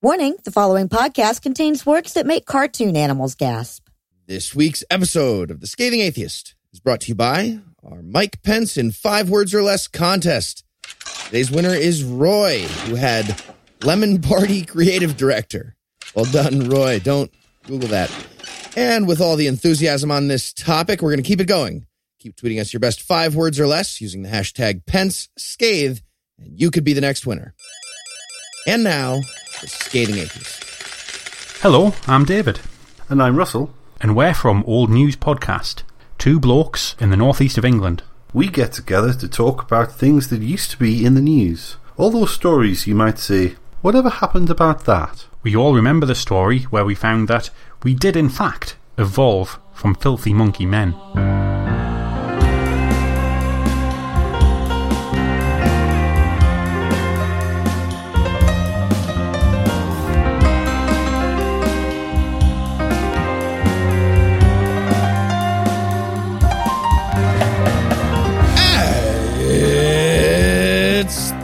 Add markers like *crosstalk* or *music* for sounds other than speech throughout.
Warning the following podcast contains words that make cartoon animals gasp. This week's episode of The Scathing Atheist is brought to you by our Mike Pence in five words or less contest. Today's winner is Roy, who had Lemon Party *laughs* Creative Director. Well done, Roy. Don't Google that. And with all the enthusiasm on this topic, we're going to keep it going. Keep tweeting us your best five words or less using the hashtag Pence Scathe, and you could be the next winner. And now, the Scathing Atheist. Hello, I'm David, And I'm Russell. and we're from Old News Podcast, two blokes in the northeast of England. We get together to talk about things that used to be in the news. All those stories you might say, whatever happened about that? We all remember the story where we found that we did, in fact, evolve from filthy monkey men.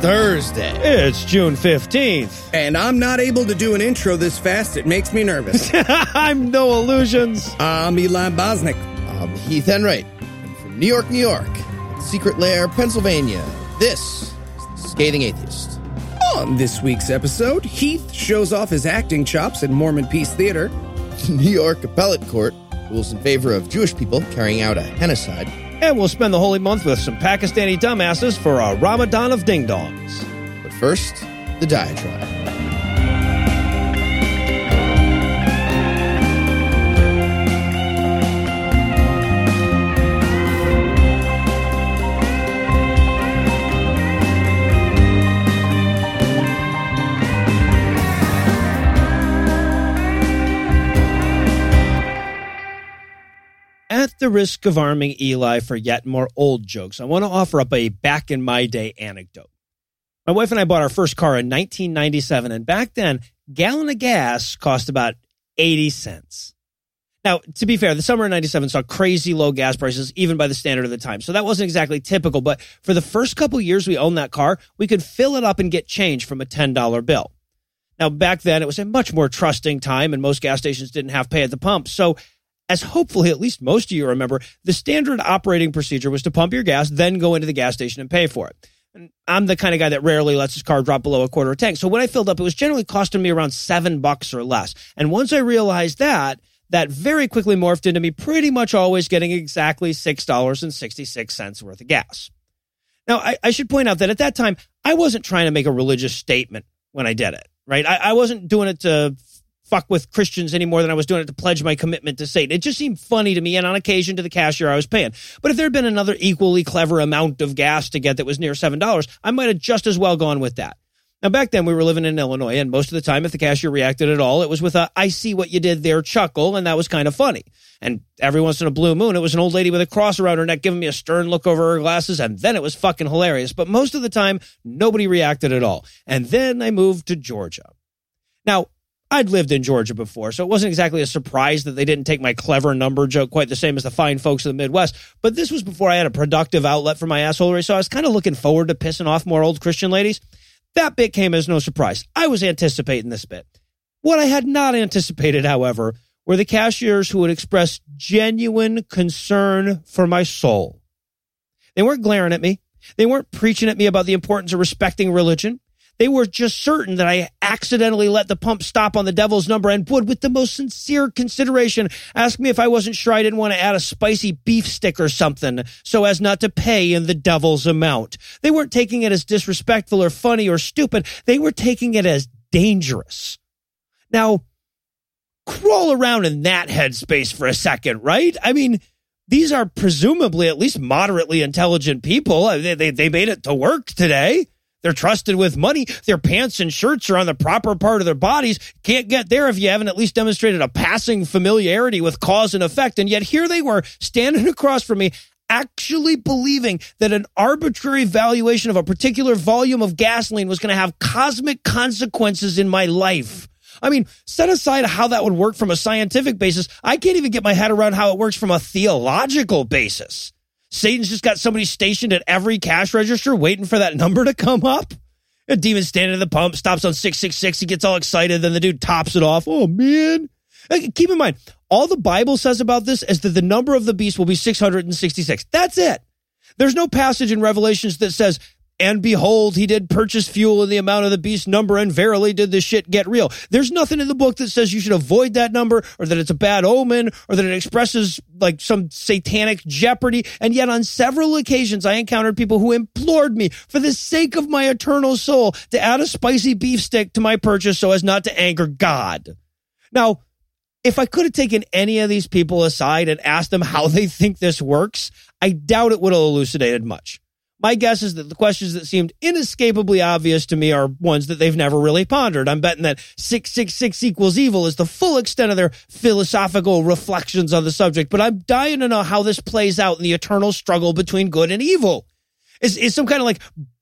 Thursday. It's June 15th. And I'm not able to do an intro this fast. It makes me nervous. *laughs* I'm no illusions. I'm Eli Bosnick. I'm Heath Enright. And from New York, New York, Secret Lair, Pennsylvania, this is The Scathing Atheist. On this week's episode, Heath shows off his acting chops at Mormon Piece Theater. The *laughs* New York Appellate Court rules in favor of Jewish people carrying out a genocide. And we'll spend the holy month with some Pakistani dumbasses for a Ramadan of ding dongs. But first, the diatribe. The risk of arming Eli for yet more old jokes, I want to offer up a back in my day anecdote. My wife and I bought our first car in 1997, and back then, gallon of gas cost about 80 cents. Now, to be fair, the summer of 97 saw crazy low gas prices, even by the standard of the time. So that wasn't exactly typical, but for the first couple years we owned that car, we could fill it up and get change from a $10 bill. Now, back then, it was a much more trusting time, and most gas stations didn't have pay at the pump. So, as hopefully at least most of you remember, the standard operating procedure was to pump your gas, then go into the gas station and pay for it. And I'm the kind of guy that rarely lets his car drop below a quarter tank. So when I filled up, it was generally costing me around seven bucks or less. And once I realized that, that very quickly morphed into me pretty much always getting exactly $6.66 worth of gas. Now, I, I should point out that at that time, I wasn't trying to make a religious statement when I did it, right? I, I wasn't doing it to fuck with Christians any more than I was doing it to pledge my commitment to Satan. It just seemed funny to me and on occasion to the cashier I was paying. But if there had been another equally clever amount of gas to get that was near $7, I might have just as well gone with that. Now, back then we were living in Illinois, and most of the time, if the cashier reacted at all, it was with a I see what you did there chuckle, and that was kind of funny. And every once in a blue moon, it was an old lady with a cross around her neck giving me a stern look over her glasses, and then it was fucking hilarious. But most of the time, nobody reacted at all. And then I moved to Georgia. Now, I'd lived in Georgia before, so it wasn't exactly a surprise that they didn't take my clever number joke quite the same as the fine folks of the Midwest. But this was before I had a productive outlet for my assholery, so I was kind of looking forward to pissing off more old Christian ladies. That bit came as no surprise. I was anticipating this bit. What I had not anticipated, however, were the cashiers who would express genuine concern for my soul. They weren't glaring at me. They weren't preaching at me about the importance of respecting religion. They were just certain that I accidentally let the pump stop on the devil's number and would, with the most sincere consideration, ask me if I wasn't sure I didn't want to add a spicy beef stick or something so as not to pay in the devil's amount. They weren't taking it as disrespectful or funny or stupid. They were taking it as dangerous. Now, crawl around in that headspace for a second, right? I mean, these are presumably at least moderately intelligent people. They, they, they made it to work today. They're trusted with money. Their pants and shirts are on the proper part of their bodies. Can't get there if you haven't at least demonstrated a passing familiarity with cause and effect. And yet here they were standing *laughs* across from me, actually believing that an arbitrary valuation of a particular volume of gasoline was going to have cosmic consequences in my life. I mean, set aside how that would work from a scientific basis. I can't even get my head around how it works from a theological basis. Satan's just got somebody stationed at every cash register waiting for that number to come up. A demon standing at the pump, stops on 666. He gets all excited. Then the dude tops it off. Oh, man. Keep in mind, all the Bible says about this is that the number of the beast will be 666. That's it. There's no passage in Revelations that says, and behold, he did purchase fuel in the amount of the beast number, and verily did the shit get real. There's nothing in the book that says you should avoid that number, or that it's a bad omen, or that it expresses like some satanic jeopardy. And yet, on several occasions, I encountered people who implored me, for the sake of my eternal soul, to add a spicy beef stick to my purchase so as not to anger God. Now, if I could have taken any of these people aside and asked them how they think this works, I doubt it would have elucidated much. My guess is that the questions that seemed inescapably obvious to me are ones that they've never really pondered. I'm betting that 666 equals evil is the full extent of their philosophical reflections on the subject, but I'm dying to know how this plays out in the eternal struggle between good and evil. Is, is some kind of like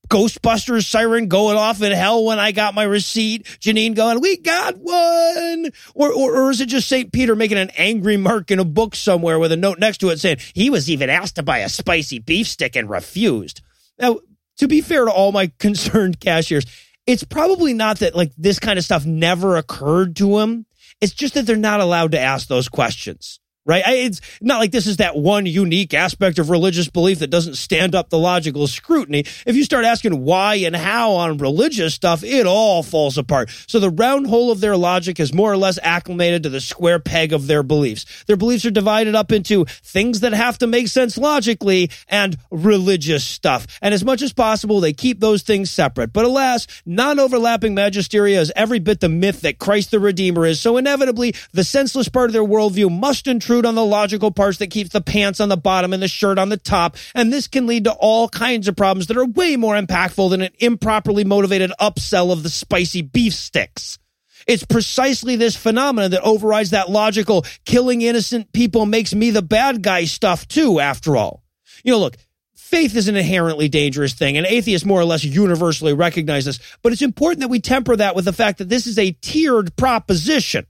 Ghostbusters siren going off in hell when I got my receipt? Janine going, we got one? Or, or, or is it just St. Peter making an angry mark in a book somewhere with a note next to it saying he was even asked to buy a spicy beef stick and refused? Now, to be fair to all my *laughs* concerned cashiers, it's probably not that like this kind of stuff never occurred to them. It's just that they're not allowed to ask those questions right? It's not like this is that one unique aspect of religious belief that doesn't stand up to logical scrutiny. If you start asking why and how on religious stuff, it all falls apart. So the round hole of their logic is more or less acclimated to the square peg of their beliefs. Their beliefs are divided up into things that have to make sense logically and religious stuff. And as much as possible, they keep those things separate. But alas, non-overlapping magisteria is every bit the myth that Christ the Redeemer is. So inevitably, the senseless part of their worldview must intrude on the logical parts that keeps the pants on the bottom and the shirt on the top. And this can lead to all kinds of problems that are way more impactful than an improperly motivated upsell of the spicy beef sticks. It's precisely this phenomenon that overrides that logical killing innocent people makes me the bad guy stuff too, after all. You know, look, faith is an inherently dangerous thing, and atheists more or less universally recognize this, but it's important that we temper that with the fact that this is a tiered proposition.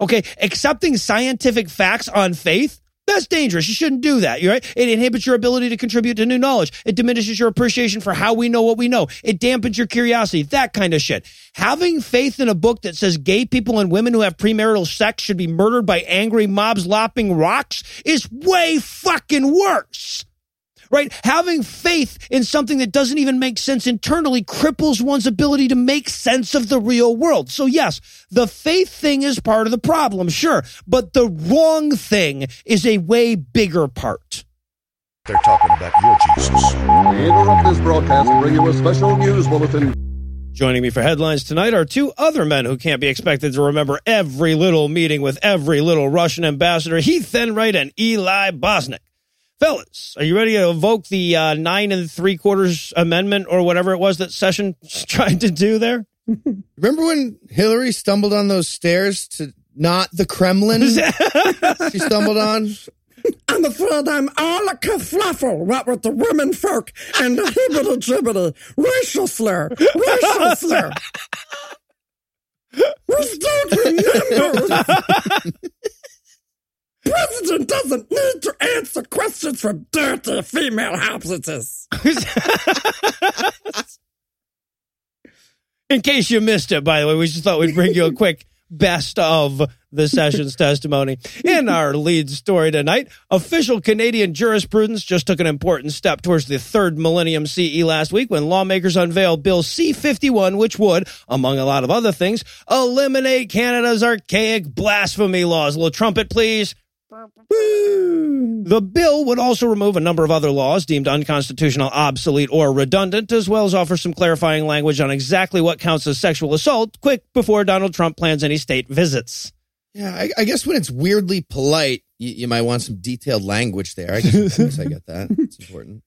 Okay. Accepting scientific facts on faith, that's dangerous. You shouldn't do that. You're right? It inhibits your ability to contribute to new knowledge. It diminishes your appreciation for how we know what we know. It dampens your curiosity, that kind of shit. Having faith in a book that says gay people and women who have premarital sex should be murdered by angry mobs lopping rocks is way fucking worse right? Having faith in something that doesn't even make sense internally cripples one's ability to make sense of the real world. So yes, the faith thing is part of the problem, sure, but the wrong thing is a way bigger part. They're talking about your Jesus. We interrupt this broadcast and bring you a special news bulletin. Joining me for headlines tonight are two other men who can't be expected to remember every little meeting with every little Russian ambassador, Heath Enright and Eli Bosnick. Fellas, are you ready to evoke the uh, nine and three quarters amendment or whatever it was that Session *laughs* tried to do there? *laughs* Remember when Hillary stumbled on those stairs to not the Kremlin? *laughs* she stumbled on. I'm afraid I'm all a kerfluffle, what with the women folk and the hibbity jibbity racial slur, racial slur. we still remember. President doesn't need to answer questions from dirty female hostages. *laughs* In case you missed it, by the way, we just thought we'd bring you a quick best of the session's testimony. In our lead story tonight, official Canadian jurisprudence just took an important step towards the third millennium CE last week when lawmakers unveiled Bill C 51, which would, among a lot of other things, eliminate Canada's archaic blasphemy laws. A little trumpet, please. The bill would also remove a number of other laws deemed unconstitutional, obsolete, or redundant, as well as offer some clarifying language on exactly what counts as sexual assault, quick before Donald Trump plans any state visits. Yeah, I, I guess when it's weirdly polite, you, you, might want some detailed language there. I guess, I, guess *laughs* I get that. It's important.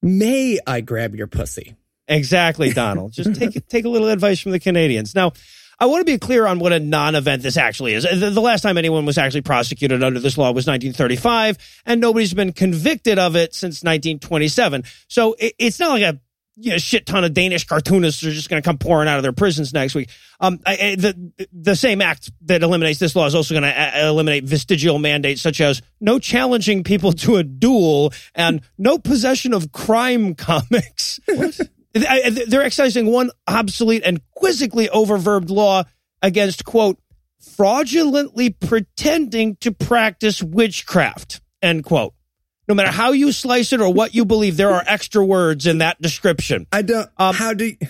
May I grab your pussy? Exactly, Donald. Just take *laughs* take a little advice from the Canadians. Now, I want to be clear on what a non-event this actually is. The, last time anyone was actually prosecuted under this law was 1935, and nobody's been convicted of it since 1927. So it, it's not like a you know, shit ton of Danish cartoonists are just going to come pouring out of their prisons next week. Um, I, the the same act that eliminates this law is also going to uh, eliminate vestigial mandates such as no challenging people to a duel and no possession of crime comics. I- They're excising one obsolete and quizzically oververbed law against, quote, fraudulently pretending to practice witchcraft, end quote. No matter how you slice it or what you believe, there are extra words in that description. I don't. Um, how do? You, *laughs*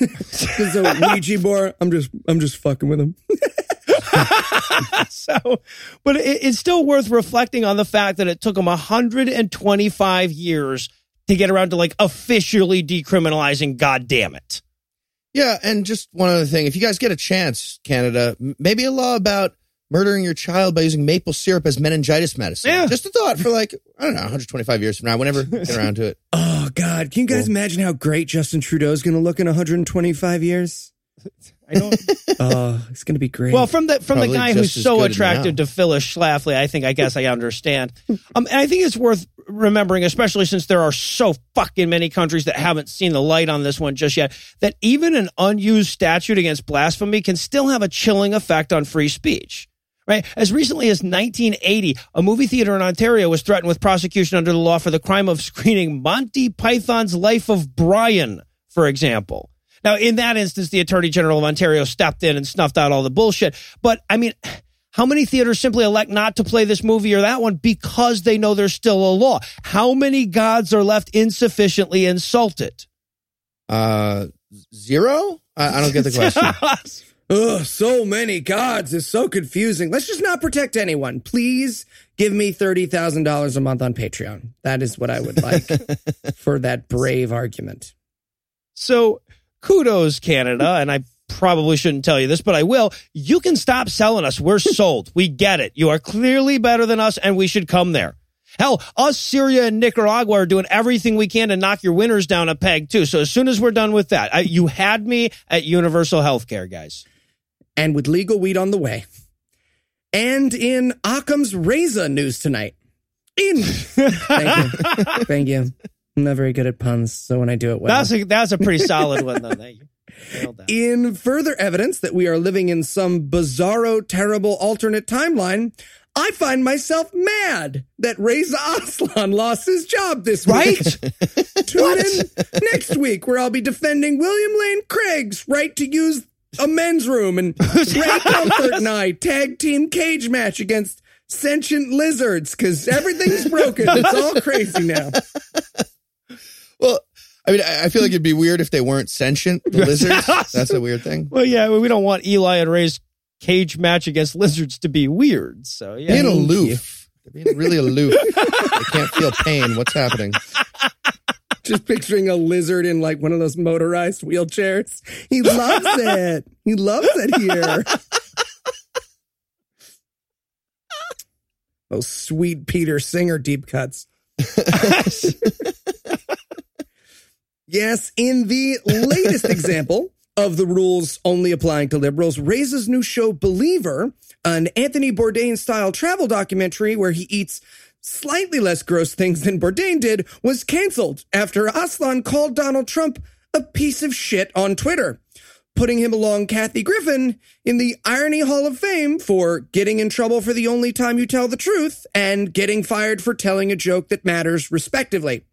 Because a Ouija board. I'm just. I'm just fucking with him. *laughs* so, but it, it's still worth reflecting on the fact that it took them 125 years to get around to like officially decriminalizing. God damn it. Yeah, and just one other thing. If you guys get a chance, Canada, maybe a law about murdering your child by using maple syrup as meningitis medicine. Yeah. Just a thought for like, I don't know, 125 years from now, whenever we get around to it. *laughs* Oh God! Can you guys imagine how great Justin Trudeau is going to look in 125 years? *laughs* I don't. Oh, *laughs* it's going to be great. Well, from the from Probably the guy who's so attractive to Phyllis Schlafly, I think I guess I understand. Um, and I think it's worth remembering, especially since there are so fucking many countries that haven't seen the light on this one just yet, that even an unused statute against blasphemy can still have a chilling effect on free speech. Right? As recently as 1980, a movie theater in Ontario was threatened with prosecution under the law for the crime of screening Monty Python's Life of Brian, for example. Now, in that instance, the Attorney General of Ontario stepped in and snuffed out all the bullshit. But I mean, how many theaters simply elect not to play this movie or that one because they know there's still a law? How many gods are left insufficiently insulted? Uh, zero? I, I don't get the question. *laughs* Ugh, so many gods is so confusing. Let's just not protect anyone. Please give me thirty thousand dollars a month on Patreon. That is what I would like *laughs* for that brave argument. So kudos, Canada. And I probably shouldn't tell you this, but I will. You can stop selling us. We're *laughs* sold. We get it. You are clearly better than us and we should come there. Hell, us, Syria, and Nicaragua are doing everything we can to knock your winners down a peg too. So as soon as we're done with that, I, you had me at universal health care, guys. And with legal weed on the way. And in Occam's Razor news tonight. In *laughs* Thank you. Thank you. I'm not very good at puns, so when I do it well. That's a, that's a pretty *laughs* solid one though. Thank you. In further evidence that we are living in some bizarro, terrible alternate timeline, I find myself mad that Reza Aslan lost his job this week. Right? *laughs* Tune in next week where I'll be defending William Lane Craig's right to use a men's room and Ray Comfort and I tag team cage match against sentient lizards because everything's broken. It's all crazy now. Well, I mean, I I feel like it'd be weird if they weren't sentient, the *laughs* lizards. That's a weird thing. Well, yeah, we don't want Eli and Ray's cage match against lizards to be weird. So yeah, Being aloof. They're being really aloof. *laughs* they can't feel pain. What's happening? *laughs* Just picturing a lizard in like one of those motorized wheelchairs. He loves it. He loves it here. Those sweet Peter Singer deep cuts. Yes, in the latest *laughs* example of the rules only applying to liberals, Reza's new show Believer, an Anthony Bourdain style travel documentary where he eats slightly less gross things than Bourdain did, was canceled after Aslan called Donald Trump a piece of shit on Twitter, putting him along Kathy Griffin in the Irony Hall of Fame for getting in trouble for the only time you tell the truth and getting fired for telling a joke that matters, respectively.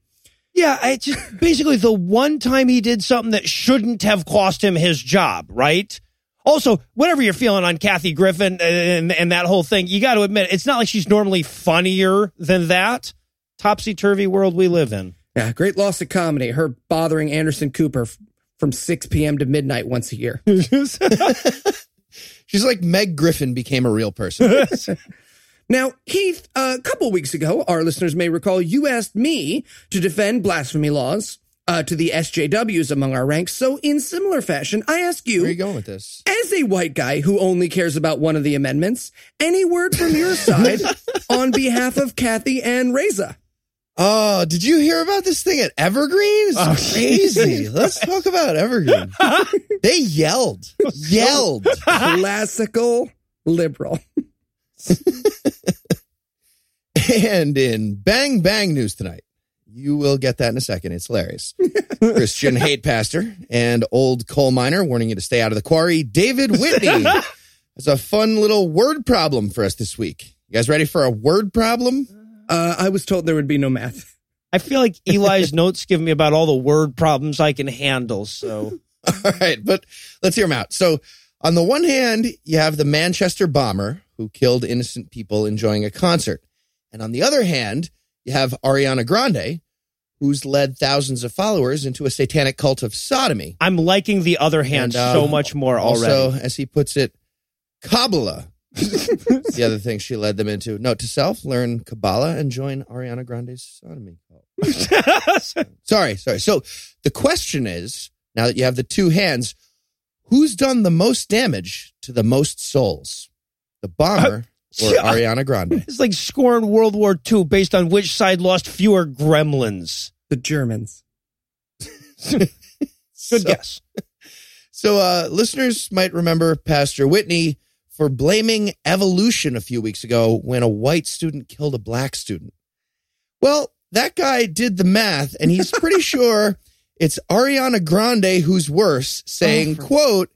Yeah, it's just basically the one time he did something that shouldn't have cost him his job, right? Also, whatever you're feeling on Kathy Griffin and, and that whole thing, you got to admit, it's not like she's normally funnier than that. Topsy turvy world we live in. Yeah, great loss of comedy. Her bothering Anderson Cooper f- from 6 p.m. to midnight once a year. *laughs* *laughs* She's like Meg Griffin became a real person. *laughs* Now, Heath, a couple weeks ago, our listeners may recall you asked me to defend blasphemy laws uh, to the SJWs among our ranks. So, in similar fashion, I ask you, Where are you going with this? as a white guy who only cares about one of the amendments, any word from your *laughs* side on behalf of Kathy and Reza? Oh, did you hear about this thing at Evergreen? It's crazy. Let's talk about Evergreen. *laughs* They yelled, yelled. Classical liberal. *laughs* And in Bang Bang News tonight, you will get that in a second. It's hilarious. *laughs* Christian hate pastor and old coal miner warning you to stay out of the quarry. David Whitney *laughs* has a fun little word problem for us this week. You guys ready for a word problem? Uh, I was told there would be no math. I feel like Eli's *laughs* notes give me about all the word problems I can handle. So All right, but let's hear them out. So, on the one hand, you have the Manchester bomber who killed innocent people enjoying a concert. And on the other hand, you have Ariana Grande, who's led thousands of followers into a satanic cult of sodomy. I'm liking the other hand And, uh, so much more already. Also, as he puts it, Kabbalah. *laughs* the other thing she led them into. Note to self, learn Kabbalah and join Ariana Grande's sodomy cult. *laughs* sorry, sorry. So the question is, now that you have the two hands, who's done the most damage to the most souls? The bomber or yeah. Ariana Grande? *laughs* it's like scoring World War II based on which side lost fewer gremlins. The Germans. *laughs* Good So- guess. So, uh, listeners might remember Pastor Whitney for blaming evolution a few weeks ago when a white student killed a black student. Well, that guy did the math and he's pretty *laughs* sure it's Ariana Grande who's worse, saying, quote,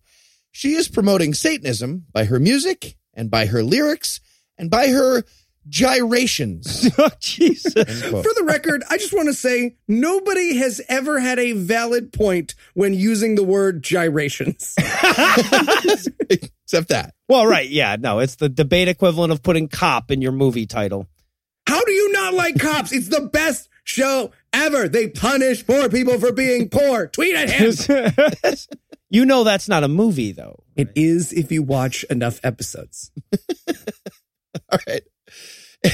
she is promoting Satanism by her music and by her lyrics and by her gyrations. *laughs* oh, Jesus. For the record, I just want to say nobody has ever had a valid point when using the word gyrations. *laughs* *laughs* Except that. Well, right. Yeah. No, it's the debate equivalent of putting cop in your movie title. How do you not like cops? It's the best show ever. They punish poor people for being poor. Tweet at him. You know that's not a movie, though. It is if you watch enough episodes. *laughs* All right.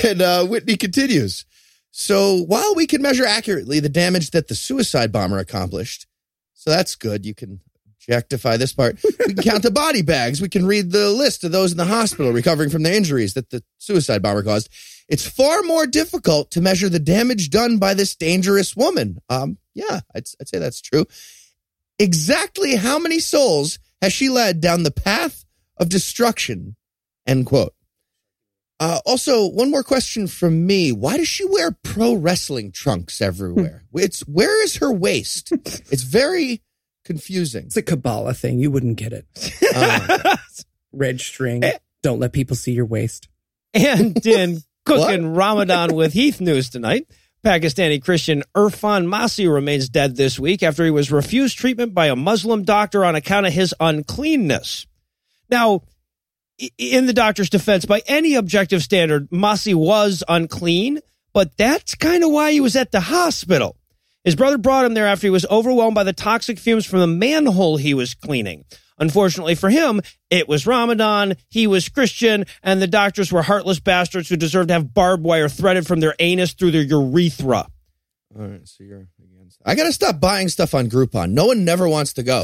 And uh, Whitney continues. So while we can measure accurately the damage that the suicide bomber accomplished, so that's good. You can objectify this part. We can count the body bags. We can read the list of those in the hospital recovering from the injuries that the suicide bomber caused. It's far more difficult to measure the damage done by this dangerous woman. Um, yeah, I'd, I'd say that's true. Exactly how many souls has she led down the path of destruction? End quote. Uh, also, one more question from me. Why does she wear pro wrestling trunks everywhere? *laughs* it's where is her waist? It's very confusing. It's a Kabbalah thing. You wouldn't get it. Uh, *laughs* Red string. Don't let people see your waist. And in *laughs* cooking Ramadan with Heath news tonight, Pakistani Christian Irfan Masih remains dead this week after he was refused treatment by a Muslim doctor on account of his uncleanness. Now, in the doctor's defense, by any objective standard, Masih was unclean, but that's kind of why he was at the hospital. His brother brought him there after he was overwhelmed by the toxic fumes from the manhole he was cleaning. Unfortunately for him, it was Ramadan, he was Christian, and the doctors were heartless bastards who deserved to have barbed wire threaded from their anus through their urethra. all right, so you're against. I gotta stop buying stuff on Groupon. No one never wants to go.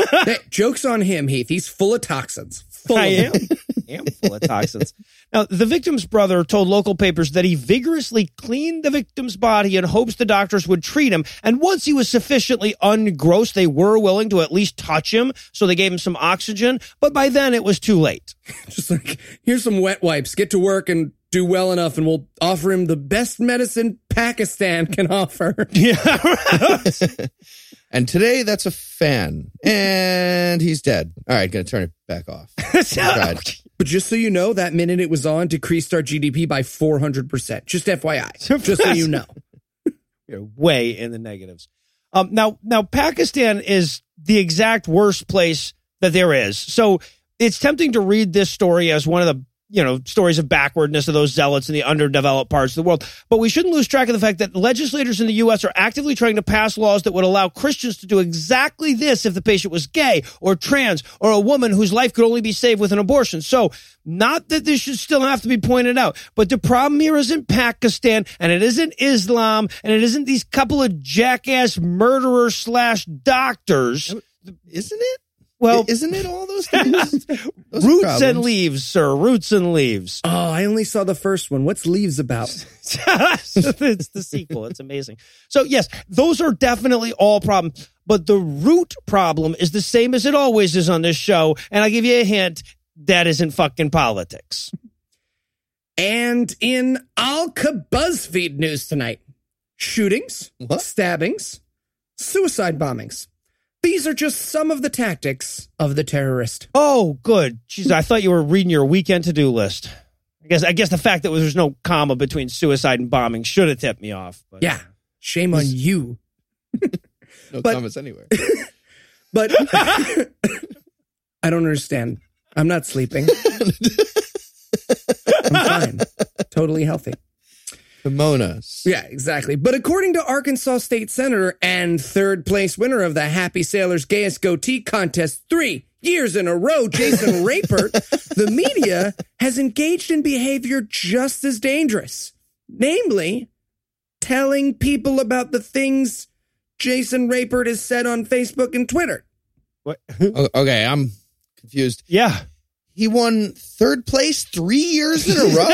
*laughs* Joke's on him, Heath. He's full of toxins. Full I of am. *laughs* I am full of toxins. Now, the victim's brother told local papers that he vigorously cleaned the victim's body in hopes the doctors would treat him. And once he was sufficiently ungrossed, they were willing to at least touch him. So they gave him some oxygen. But by then it was too late. *laughs* Just like, here's some wet wipes. Get to work and do well enough, and we'll offer him the best medicine Pakistan can offer. *laughs* Yeah. *laughs* and today, that's a fan, and he's dead. All right, gonna turn it back off. *laughs* But just so you know, that minute it was on decreased our GDP by 400%. Just FYI. Just so you know. You're way in the negatives. Um, now, now Pakistan is the exact worst place that there is. So it's tempting to read this story as one of the you know stories of backwardness of those zealots in the underdeveloped parts of the world. But we shouldn't lose track of the fact that legislators in the U.S. are actively trying to pass laws that would allow Christians to do exactly this if the patient was gay or trans or a woman whose life could only be saved with an abortion. So, not that this should still have to be pointed out, but the problem here isn't Pakistan and it isn't Islam and it isn't these couple of jackass murderers slash doctors. Isn't it? Well, isn't it all those things? *laughs* Those roots and leaves, sir. Roots and leaves. Oh, I only saw the first one. What's Leaves about? *laughs* it's the sequel. It's amazing. So yes, those are definitely all problems. But the root problem is the same as it always is on this show. And I'll give you a hint. That isn't fucking politics. And in Alka BuzzFeed news tonight, shootings, stabbings, suicide bombings. These are just some of the tactics of the terrorist. Oh, good. Jeez, I thought you were reading your weekend to-do list. I guess I guess the fact that there's no comma between suicide and bombing should have tipped me off. But Yeah. Uh, Shame on you. *laughs* No But- comments anywhere. *laughs* But *laughs* I don't understand. I'm not sleeping. I'm fine. Totally healthy. Pomona. Yeah, exactly. But according to Arkansas State Senator and third place winner of the Happy Sailors Gayest Goatee contest three years in a row, Jason *laughs* Rapert, the media has engaged in behavior just as dangerous. Namely, telling people about the things Jason Rapert has said on Facebook and Twitter. What? Okay, I'm confused. Yeah. He won third place three years in a row.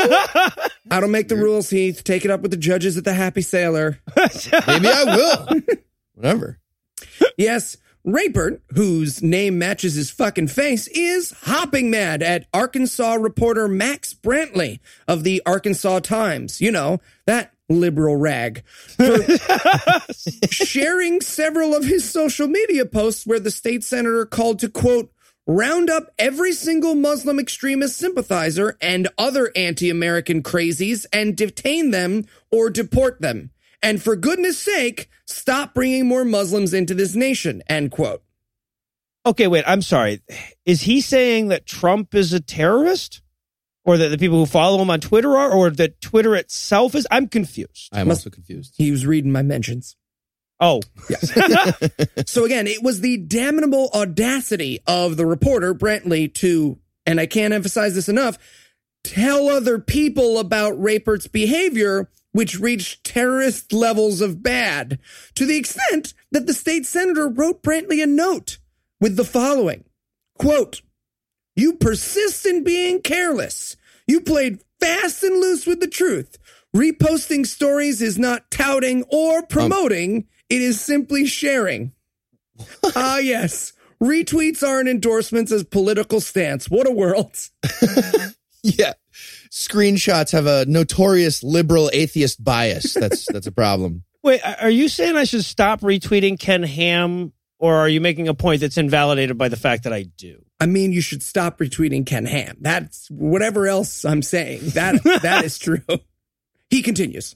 *laughs* I don't make the rules, Heath. Take it up with the judges at the Happy Sailor. *laughs* Maybe I will. Whatever. Yes, Rapert, whose name matches his fucking face, is hopping mad at Arkansas reporter Max Brantley of the Arkansas Times. You know, that liberal rag. For *laughs* sharing several of his social media posts where the state senator called to, quote, round up every single Muslim extremist sympathizer and other anti American crazies and detain them or deport them. And for goodness sake, stop bringing more Muslims into this nation, end quote. Okay, wait. I'm sorry. Is he saying that Trump is a terrorist, or that the people who follow him on Twitter are, or that Twitter itself is? I'm confused. I'm Must- also confused. He was reading my mentions. Oh, Yes. *laughs* So again, it was the damnable audacity of the reporter, Brantley, to, and I can't emphasize this enough, tell other people about Rapert's behavior, which reached terrorist levels of bad, to the extent that the state senator wrote Brantley a note with the following quote, You persist in being careless. You played fast and loose with the truth. Reposting stories is not touting or um, promoting, it is simply sharing. Ah, yes. Retweets aren't endorsements as political stance. What a world. *laughs* Yeah. Screenshots have a notorious liberal atheist bias. That's that's a problem. wait. Are you saying I should stop retweeting Ken Ham, or are you making a point that's invalidated by the fact that I do? I mean, you should stop retweeting Ken Ham. That's whatever else I'm saying. That that is true. He continues.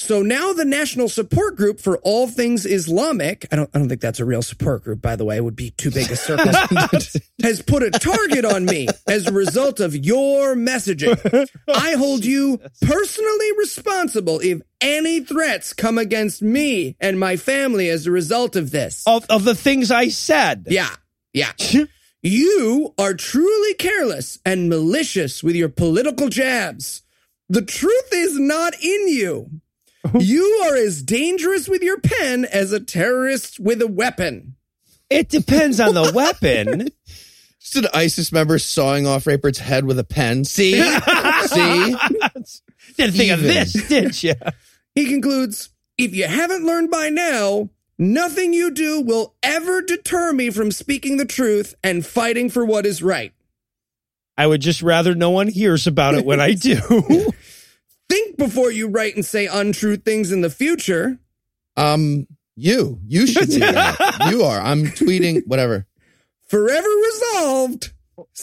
So now the National Support Group for All Things Islamic, I don't I don't think that's a real support group, by the way, it would be too big a circle, *laughs* has put a target on me as a result of your messaging. I hold you personally responsible if any threats come against me and my family as a result of this. Of of the things I said. Yeah, yeah. *laughs* You are truly careless and malicious with your political jabs. The truth is not in you. You are as dangerous with your pen as a terrorist with a weapon. It depends on the *laughs* weapon. Just an ISIS member sawing off Rapert's head with a pen. See? *laughs* See? Didn't think of this, did you? He concludes If you haven't learned by now, nothing you do will ever deter me from speaking the truth and fighting for what is right. I would just rather no one hears about it when I do. *laughs* Think before you write and say untrue things in the future. Um, you. You should do that. *laughs* You are. I'm tweeting whatever. Forever resolved.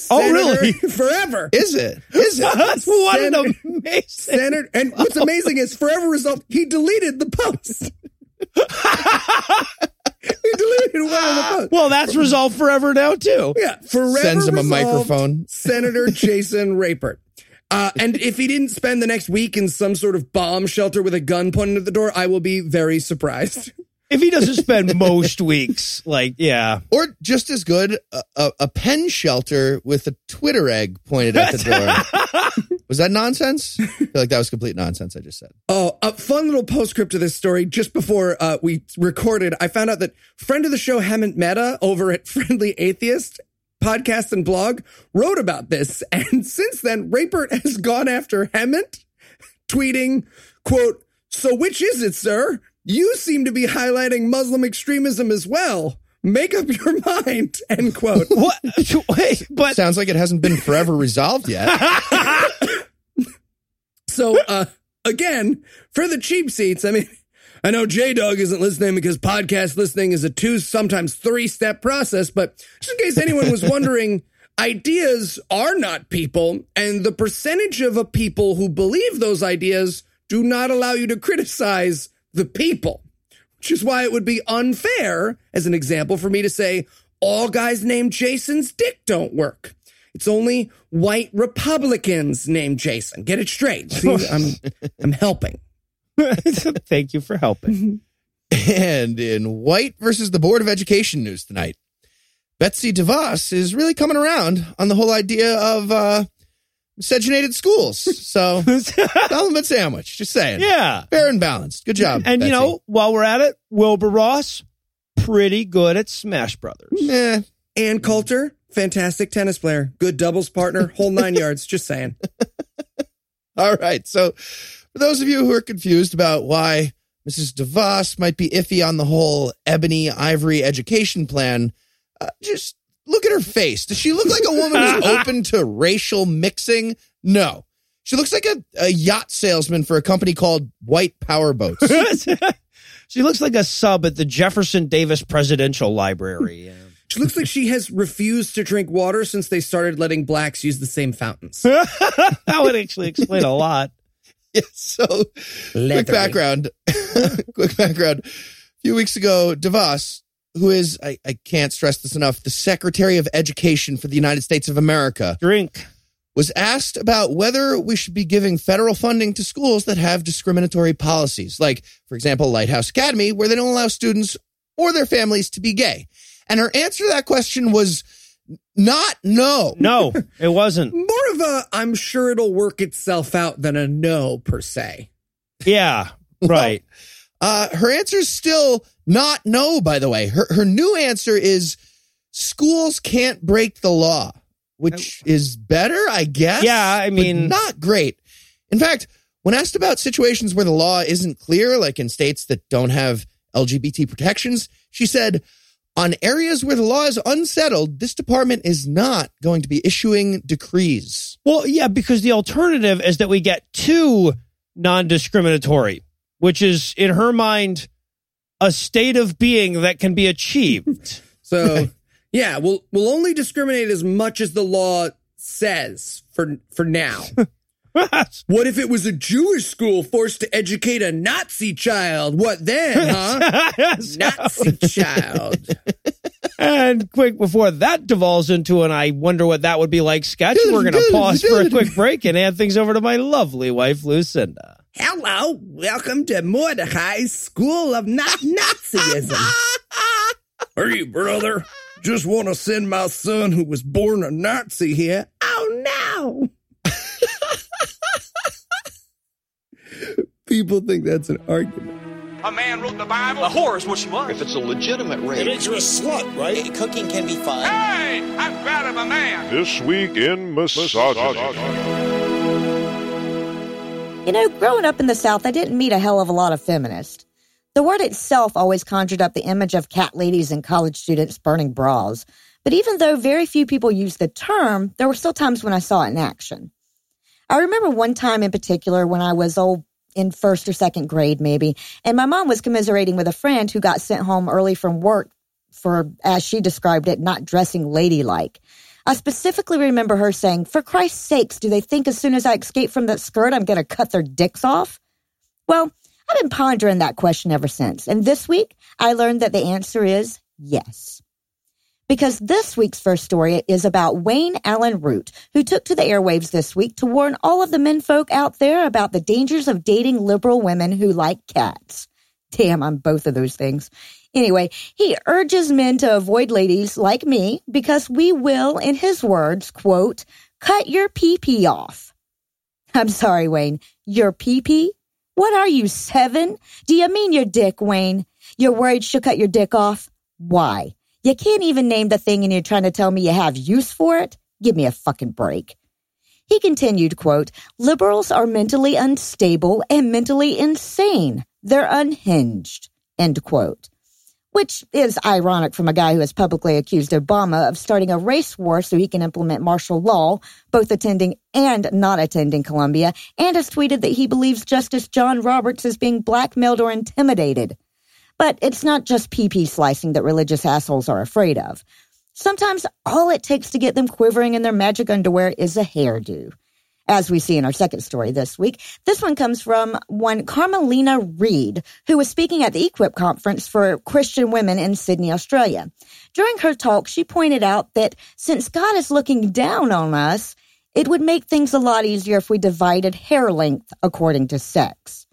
Oh, really? Forever. Is it? Is it? *laughs* what an amazing. Senator, and what's *laughs* amazing is forever resolved. He deleted the post. he deleted one of the posts. Well, that's resolved forever now too. Yeah, forever Sends him a microphone. Senator Jason Rapert. Uh, and if he didn't spend the next week in some sort of bomb shelter with a gun pointed at the door, I will be very surprised. If he doesn't spend most weeks, like, yeah. Or just as good, a, a, a pen shelter with a Twitter egg pointed at the *laughs* door. was that nonsense? I feel like that was complete nonsense. I just said. Oh, a fun little postscript to this story. Just before uh, we recorded, I found out that friend of the show, Hemant Mehta, over at *laughs* Friendly Atheist podcast and blog, wrote about this. *laughs* And since then, Rapert has gone after Hemant, tweeting, quote, So which is it, sir? You seem to be highlighting Muslim extremism as well. Make up your *laughs* mind, end quote. *laughs* What? Wait, but Sounds like it hasn't been forever resolved yet. So, uh, again, for the cheap seats, I mean, I know J Dog isn't listening because podcast listening is a two, sometimes three step process, but just in case anyone was *laughs* wondering, ideas are not people, and the percentage of a people who believe those ideas do not allow you to criticize the people. Which is why it would be unfair, as an example, for me to say all guys named Jason's dick don't work. It's only white Republicans named Jason. Get it straight. See, I'm *laughs* I'm helping. *laughs* Thank you for helping. And in White versus the Board of Education news tonight, Betsy DeVos is really coming around on the whole idea of uh, miscegenated schools. So, *laughs* element sandwich, just saying. Yeah. Fair and balanced. Good job. And you know, while we're at it, Wilbur Ross, pretty good at Smash Brothers. Eh, Ann Coulter, fantastic tennis player, good doubles partner, whole nine *laughs* yards. Just saying. All right. So, for those of you who are confused about why Mrs. DeVos might be iffy on the whole ebony ivory education plan, uh, just look at her face. Does she look like a woman who's *laughs* open to racial mixing? No. She looks like a, a yacht salesman for a company called White Power Boats. *laughs* she looks like a sub at the Jefferson Davis Presidential Library. Yeah. She looks like she has refused to drink water since they started letting blacks use the same fountains. *laughs* that would actually explain a lot. *laughs* Yeah, so quick background. *laughs* quick background. A few weeks ago, DeVos, who is, I, I can't stress this enough, the Secretary of Education for the United States of America, Drink. was asked about whether we should be giving federal funding to schools that have discriminatory policies, like, for example, Lighthouse Academy, where they don't allow students or their families to be gay. And her answer to that question was not no. No, it wasn't. *laughs* More of a I'm sure it'll work itself out than a no per se. Yeah, *laughs* right. Uh, her answer is still not no, by the way. Her, her new answer is schools can't break the law, which is better, I guess. Yeah, I but mean- not great. In fact, when asked about situations where the law isn't clear, like in states that don't have LGBT protections, she said, on areas where the law is unsettled, this department is not going to be issuing decrees. Well, yeah, because the alternative is that we get too non discriminatory, which is, in her mind, a state of being that can be achieved. *laughs* So yeah, we'll we'll only discriminate as much as the law says for for now. *laughs* *laughs* What if it was a Jewish school forced to educate a Nazi child? What then, *laughs* huh? Nazi child. and quick before that devolves into an I wonder what that would be like sketch, we're going to pause for a quick break and hand things over to my lovely wife, Lucinda. Hello, welcome to Mordecai's School of Not Nazism. *laughs* hey, brother, just want to send my son who was born a Nazi here. Oh no! People think that's an argument. A man wrote the Bible. A whore is what she was. If it's a legitimate rape, It makes you a slut, right? Cooking can be fun. Hey, I'm proud of a man. This week in misogyny. You know, growing up in the South, I didn't meet a hell of a lot of feminists. The word itself always conjured up the image of cat ladies and college students burning bras. But even though very few people used the term, there were still times when I saw it in action. I remember one time in particular when I was old in first or second grade, maybe, and my mom was commiserating with a friend who got sent home early from work for, as she described it, not dressing ladylike. I specifically remember her saying, For Christ's sakes, do they think as soon as I escape from that skirt, I'm going to cut their dicks off? Well, I've been pondering that question ever since. And this week, I learned that the answer is yes. Because this week's first story is about Wayne Allyn Root, who took to the airwaves this week to warn all of the menfolk out there about the dangers of dating liberal women who like cats. Damn, I'm both of those things. Anyway, he urges men to avoid ladies like me because we will, in his words, quote, cut your pee-pee off. I'm sorry, Wayne. Your pee-pee? What are you, seven? Do you mean your dick, Wayne? You're worried she'll cut your dick off? Why? You can't even name the thing and you're trying to tell me you have use for it? Give me a fucking break. He continued, quote, liberals are mentally unstable and mentally insane. They're unhinged, end quote. Which is ironic from a guy who has publicly accused Obama of starting a race war so he can implement martial law, both attending and not attending Columbia, and has tweeted that he believes Justice John Roberts is being blackmailed or intimidated. But it's not just pee-pee slicing that religious assholes are afraid of. Sometimes all it takes to get them quivering in their magic underwear is a hairdo. as we see in our second story this week. This one comes from one Carmelina Read, who was speaking at the Equip conference for Christian women in Sydney, Australia. During her talk, she pointed out that since God is looking down on us, it would make things a lot easier if we divided hair length according to sex.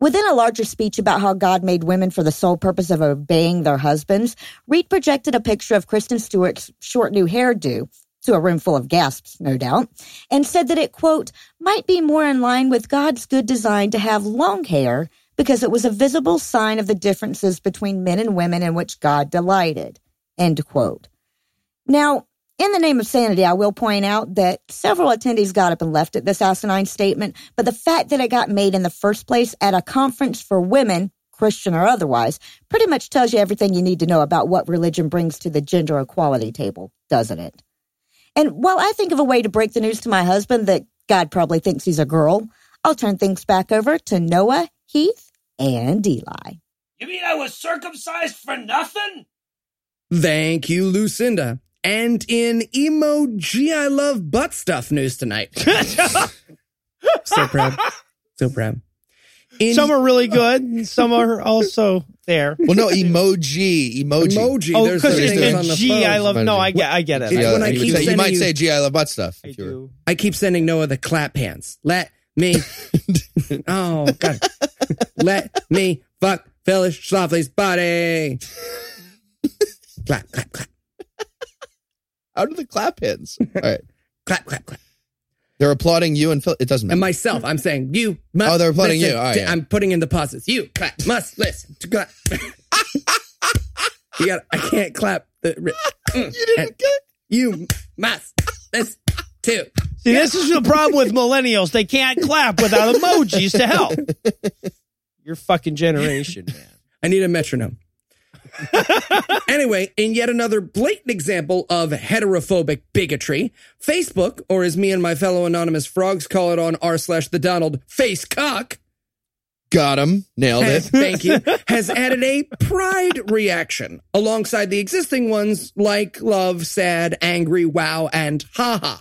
Within a larger speech about how God made women for the sole purpose of obeying their husbands, Read projected a picture of Kristen Stewart's short new hairdo to a room full of gasps, no doubt, and said that it, quote, might be more in line with God's good design to have long hair because it was a visible sign of the differences between men and women in which God delighted, end quote. Now, in the name of sanity, I will point out that several attendees got up and left at this asinine statement, but the fact that it got made in the first place at a conference for women, Christian or otherwise, pretty much tells you everything you need to know about what religion brings to the gender equality table, doesn't it? And while I think of a way to break the news to my husband that God probably thinks he's a girl, I'll turn things back over to Noah, Heath, and Eli. You mean I was circumcised for nothing? Thank you, Lucinda. And in emoji, I love butt stuff news tonight. *laughs* so proud. So proud. In some are really oh. good, and some are also there. Well, no, emoji, emoji. emoji, Oh, because it's things the on the G. phone. I love. No, I get. I get it. It's Yeah, when I you, keep say- you might you- say, "Gee, I love butt stuff." I if you were- do. I keep sending Noah the clap hands. Let me. *laughs* oh God. Let me fuck Phyllis Schlafly's body. clap, clap, clap, How do the clap hands? *laughs* All right, clap, clap, clap. they're applauding you and Phil. It doesn't matter. And myself, I'm saying you must. Oh, they're applauding you. All right, to- yeah. I'm putting in the pauses. You clap. Must listen to clap. you got. I can't clap. The, *laughs* mm, you didn't get. You must listen to. See, this is the problem with millennials. They can't clap without emojis to help. *laughs* Your fucking generation, man. I need a metronome. Anyway, in yet another blatant example of heterophobic bigotry, Facebook, or as me and my fellow anonymous frogs call it on r slash the Donald, face cock, Got him. Nailed has, it. *laughs* thank you, has added a pride reaction alongside the existing ones like love, sad, angry, wow, and haha.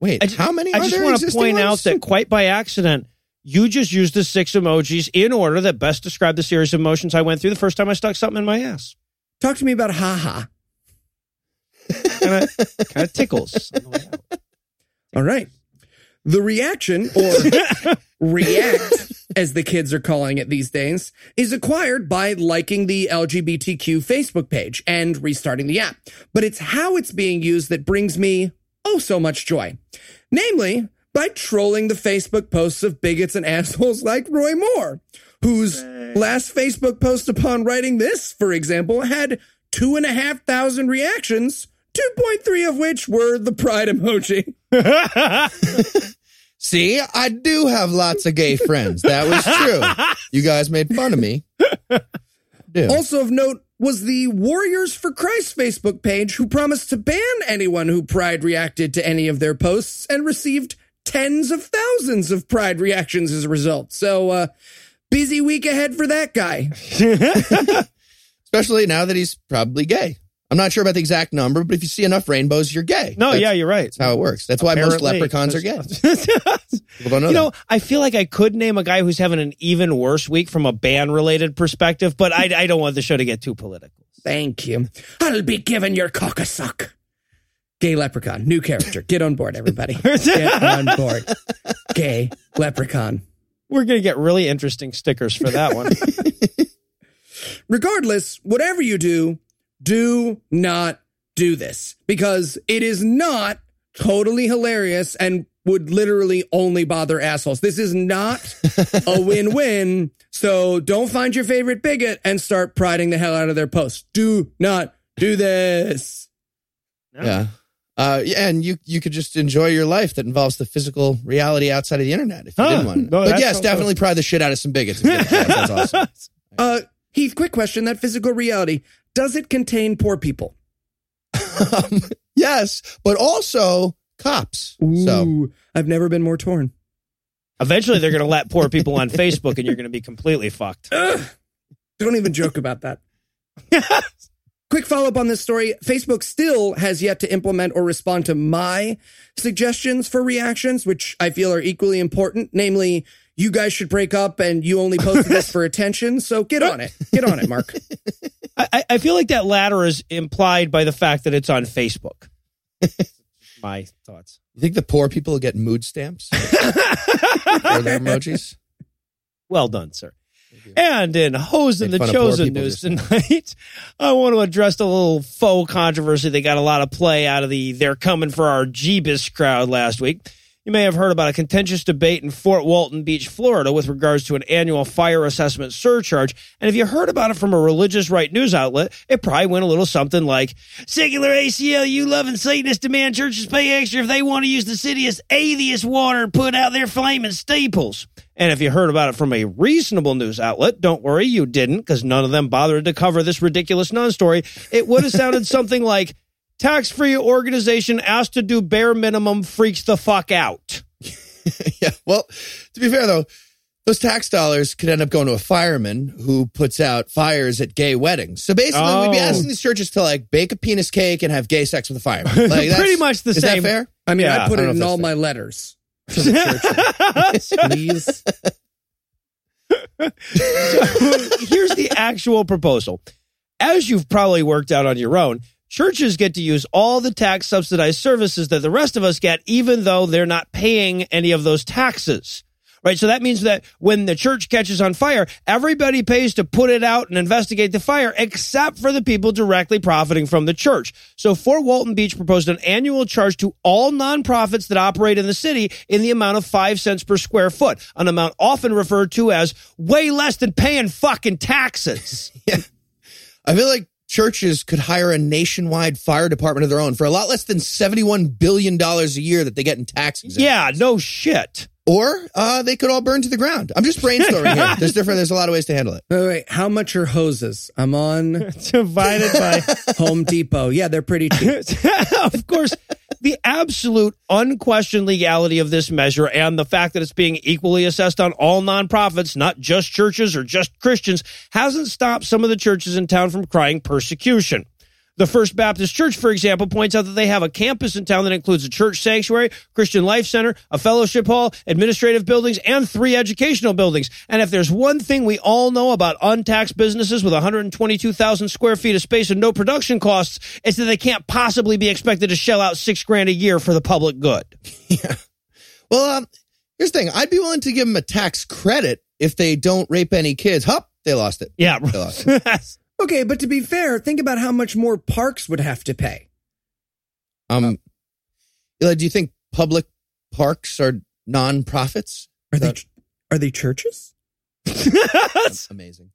Wait, I ju- how many? I are just there want to existing point out that quite by accident, you just used the six emojis in order that best describe the series of emotions I went through the first time I stuck something in my ass. Talk to me about haha. Kind of, kind of tickles. on the way out. *laughs* All right. The reaction, or *laughs* react, as the kids are calling it these days, is acquired by liking the LGBTQ Facebook page and restarting the app. But it's how it's being used that brings me oh so much joy. Namely, by trolling the Facebook posts of bigots and assholes like Roy Moore, whose last Facebook post upon writing this, for example, had two and a half thousand reactions, 2.3 of which were the pride emoji. *laughs* *laughs* See, I do have lots of gay friends. That was true. You guys made fun of me. Do. Also of note was the Warriors for Christ Facebook page who promised to ban anyone who pride reacted to any of their posts and received tens of thousands of pride reactions as a result. So uh busy week ahead for that guy. *laughs* Especially now that he's probably gay. I'm not sure about the exact number, but if you see enough rainbows, you're gay. No, That's- yeah, you're right. That's how it works. That's why most leprechauns are gay. *laughs* People don't know. you know. I feel like I could name a guy who's having an even worse week from a band related perspective, but I, I don't want the show to get too political. Thank you. I'll be giving your cock a suck. Gay leprechaun, new character. Get on board, everybody. Get on board. Gay leprechaun. We're going to get really interesting stickers for that one. *laughs* Regardless, whatever you do, do not do this because it is not totally hilarious and would literally only bother assholes. This is not *laughs* a win win. So don't find your favorite bigot and start priding the hell out of their posts. Do not do this. Yeah. Uh, yeah, and you you could just enjoy your life that involves the physical reality outside of the internet if you Huh. didn't want. to. No, but yes, sounds definitely pry the shit out of some bigots. and. That's awesome. *laughs* Uh, Heath, quick question. That physical reality, does it contain poor people? *laughs* Um, yes, but also cops. So Ooh, I've never been more torn. Eventually, they're going to let poor people on *laughs* Facebook, and you're going to be completely fucked. Ugh. Don't even joke about that. Quick follow up on this story. Facebook still has yet to implement or respond to my suggestions for reactions, which I feel are equally important. Namely, you guys should break up and you only posted this for *laughs* attention. So get on it. Get on it, Mark. *laughs* I, I feel like that latter is implied by the fact that it's on Facebook. *laughs* My thoughts. You think the poor people will get mood stamps or their emojis? Well done, sir. And in Hose and the fun of poor Chosen news tonight, *laughs* I want to address a little faux controversy. They got a lot of play out of the They're Coming for Our Jeebus crowd last week. You may have heard about a contentious debate in Fort Walton Beach, Florida, with regards to an annual fire assessment surcharge. And if you heard about it from a religious right news outlet, it probably went a little something like Secular ACLU loving Satanists demand churches pay extra if they want to use the city's atheist water and put out their flaming steeples. And if you heard about it from a reasonable news outlet, don't worry, you didn't, because none of them bothered to cover this ridiculous non story. It would have sounded *laughs* something like tax free organization asked to do bare minimum freaks the fuck out. *laughs* yeah. Well, to be fair though, those tax dollars could end up going to a fireman who puts out fires at gay weddings. So basically, we'd be Oh. asking these churches to like bake a penis cake and have gay sex with a fireman. *laughs* Like, that's- Pretty much the is same. That fair? I mean, Yeah, I put I it in all that's my letters. to the *laughs* church. Please. Here's the actual proposal. As you've probably worked out on your own, churches get to use all the tax subsidized services that the rest of us get, even though they're not paying any of those taxes. Right. So that means that when the church catches on fire, everybody pays to put it out and investigate the fire, except for the people directly profiting from the church. So Fort Walton Beach proposed an annual charge to all nonprofits that operate in the city in the amount of five cents per square foot, an amount often referred to as way less than paying fucking taxes. *laughs* yeah. I feel like churches could hire a nationwide fire department of their own for a lot less than $71 billion a year that they get in taxes. yeah, no shit. Or uh, they could all burn to the ground. I'm just brainstorming here. *laughs* There's different. There's a lot of ways to handle it. Wait, wait, how much are hoses? I'm on *laughs* Divided by *laughs* Home Depot. Yeah, they're pretty cheap. of course, the absolute unquestioned legality of this measure and the fact that it's being equally assessed on all nonprofits, not just churches or just Christians, hasn't stopped some of the churches in town from crying persecution. The First Baptist Church, for example, points out that they have a campus in town that includes a church sanctuary, Christian Life Center, a fellowship hall, administrative buildings, and three educational buildings. And if there's one thing we all know about untaxed businesses with 122,000 square feet of space and no production costs, it's that they can't possibly be expected to shell out six grand a year for the public good. *laughs* Yeah. Well, um, here's the thing. I'd be willing to give them a tax credit if they don't rape any kids. Hup, they lost it. Yeah. They lost it. *laughs* Okay, but to be fair, think about how much more parks would have to pay. Um, Eli, do you think public parks are non-profits? Are they are they churches? *laughs* That's amazing.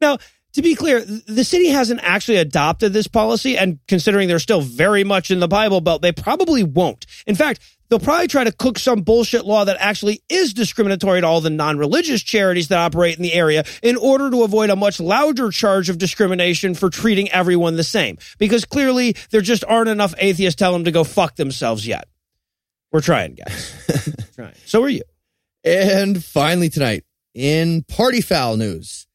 Now, to be clear, the city hasn't actually adopted this policy, and considering they're still very much in the Bible Belt, they probably won't. In fact, they'll probably try to cook some bullshit law that actually is discriminatory to all the non religious charities that operate in the area in order to avoid a much louder charge of discrimination for treating everyone the same. Because clearly, there just aren't enough atheists telling them to go fuck themselves yet. We're trying, guys. *laughs* trying. So are you. And finally tonight, in party foul news.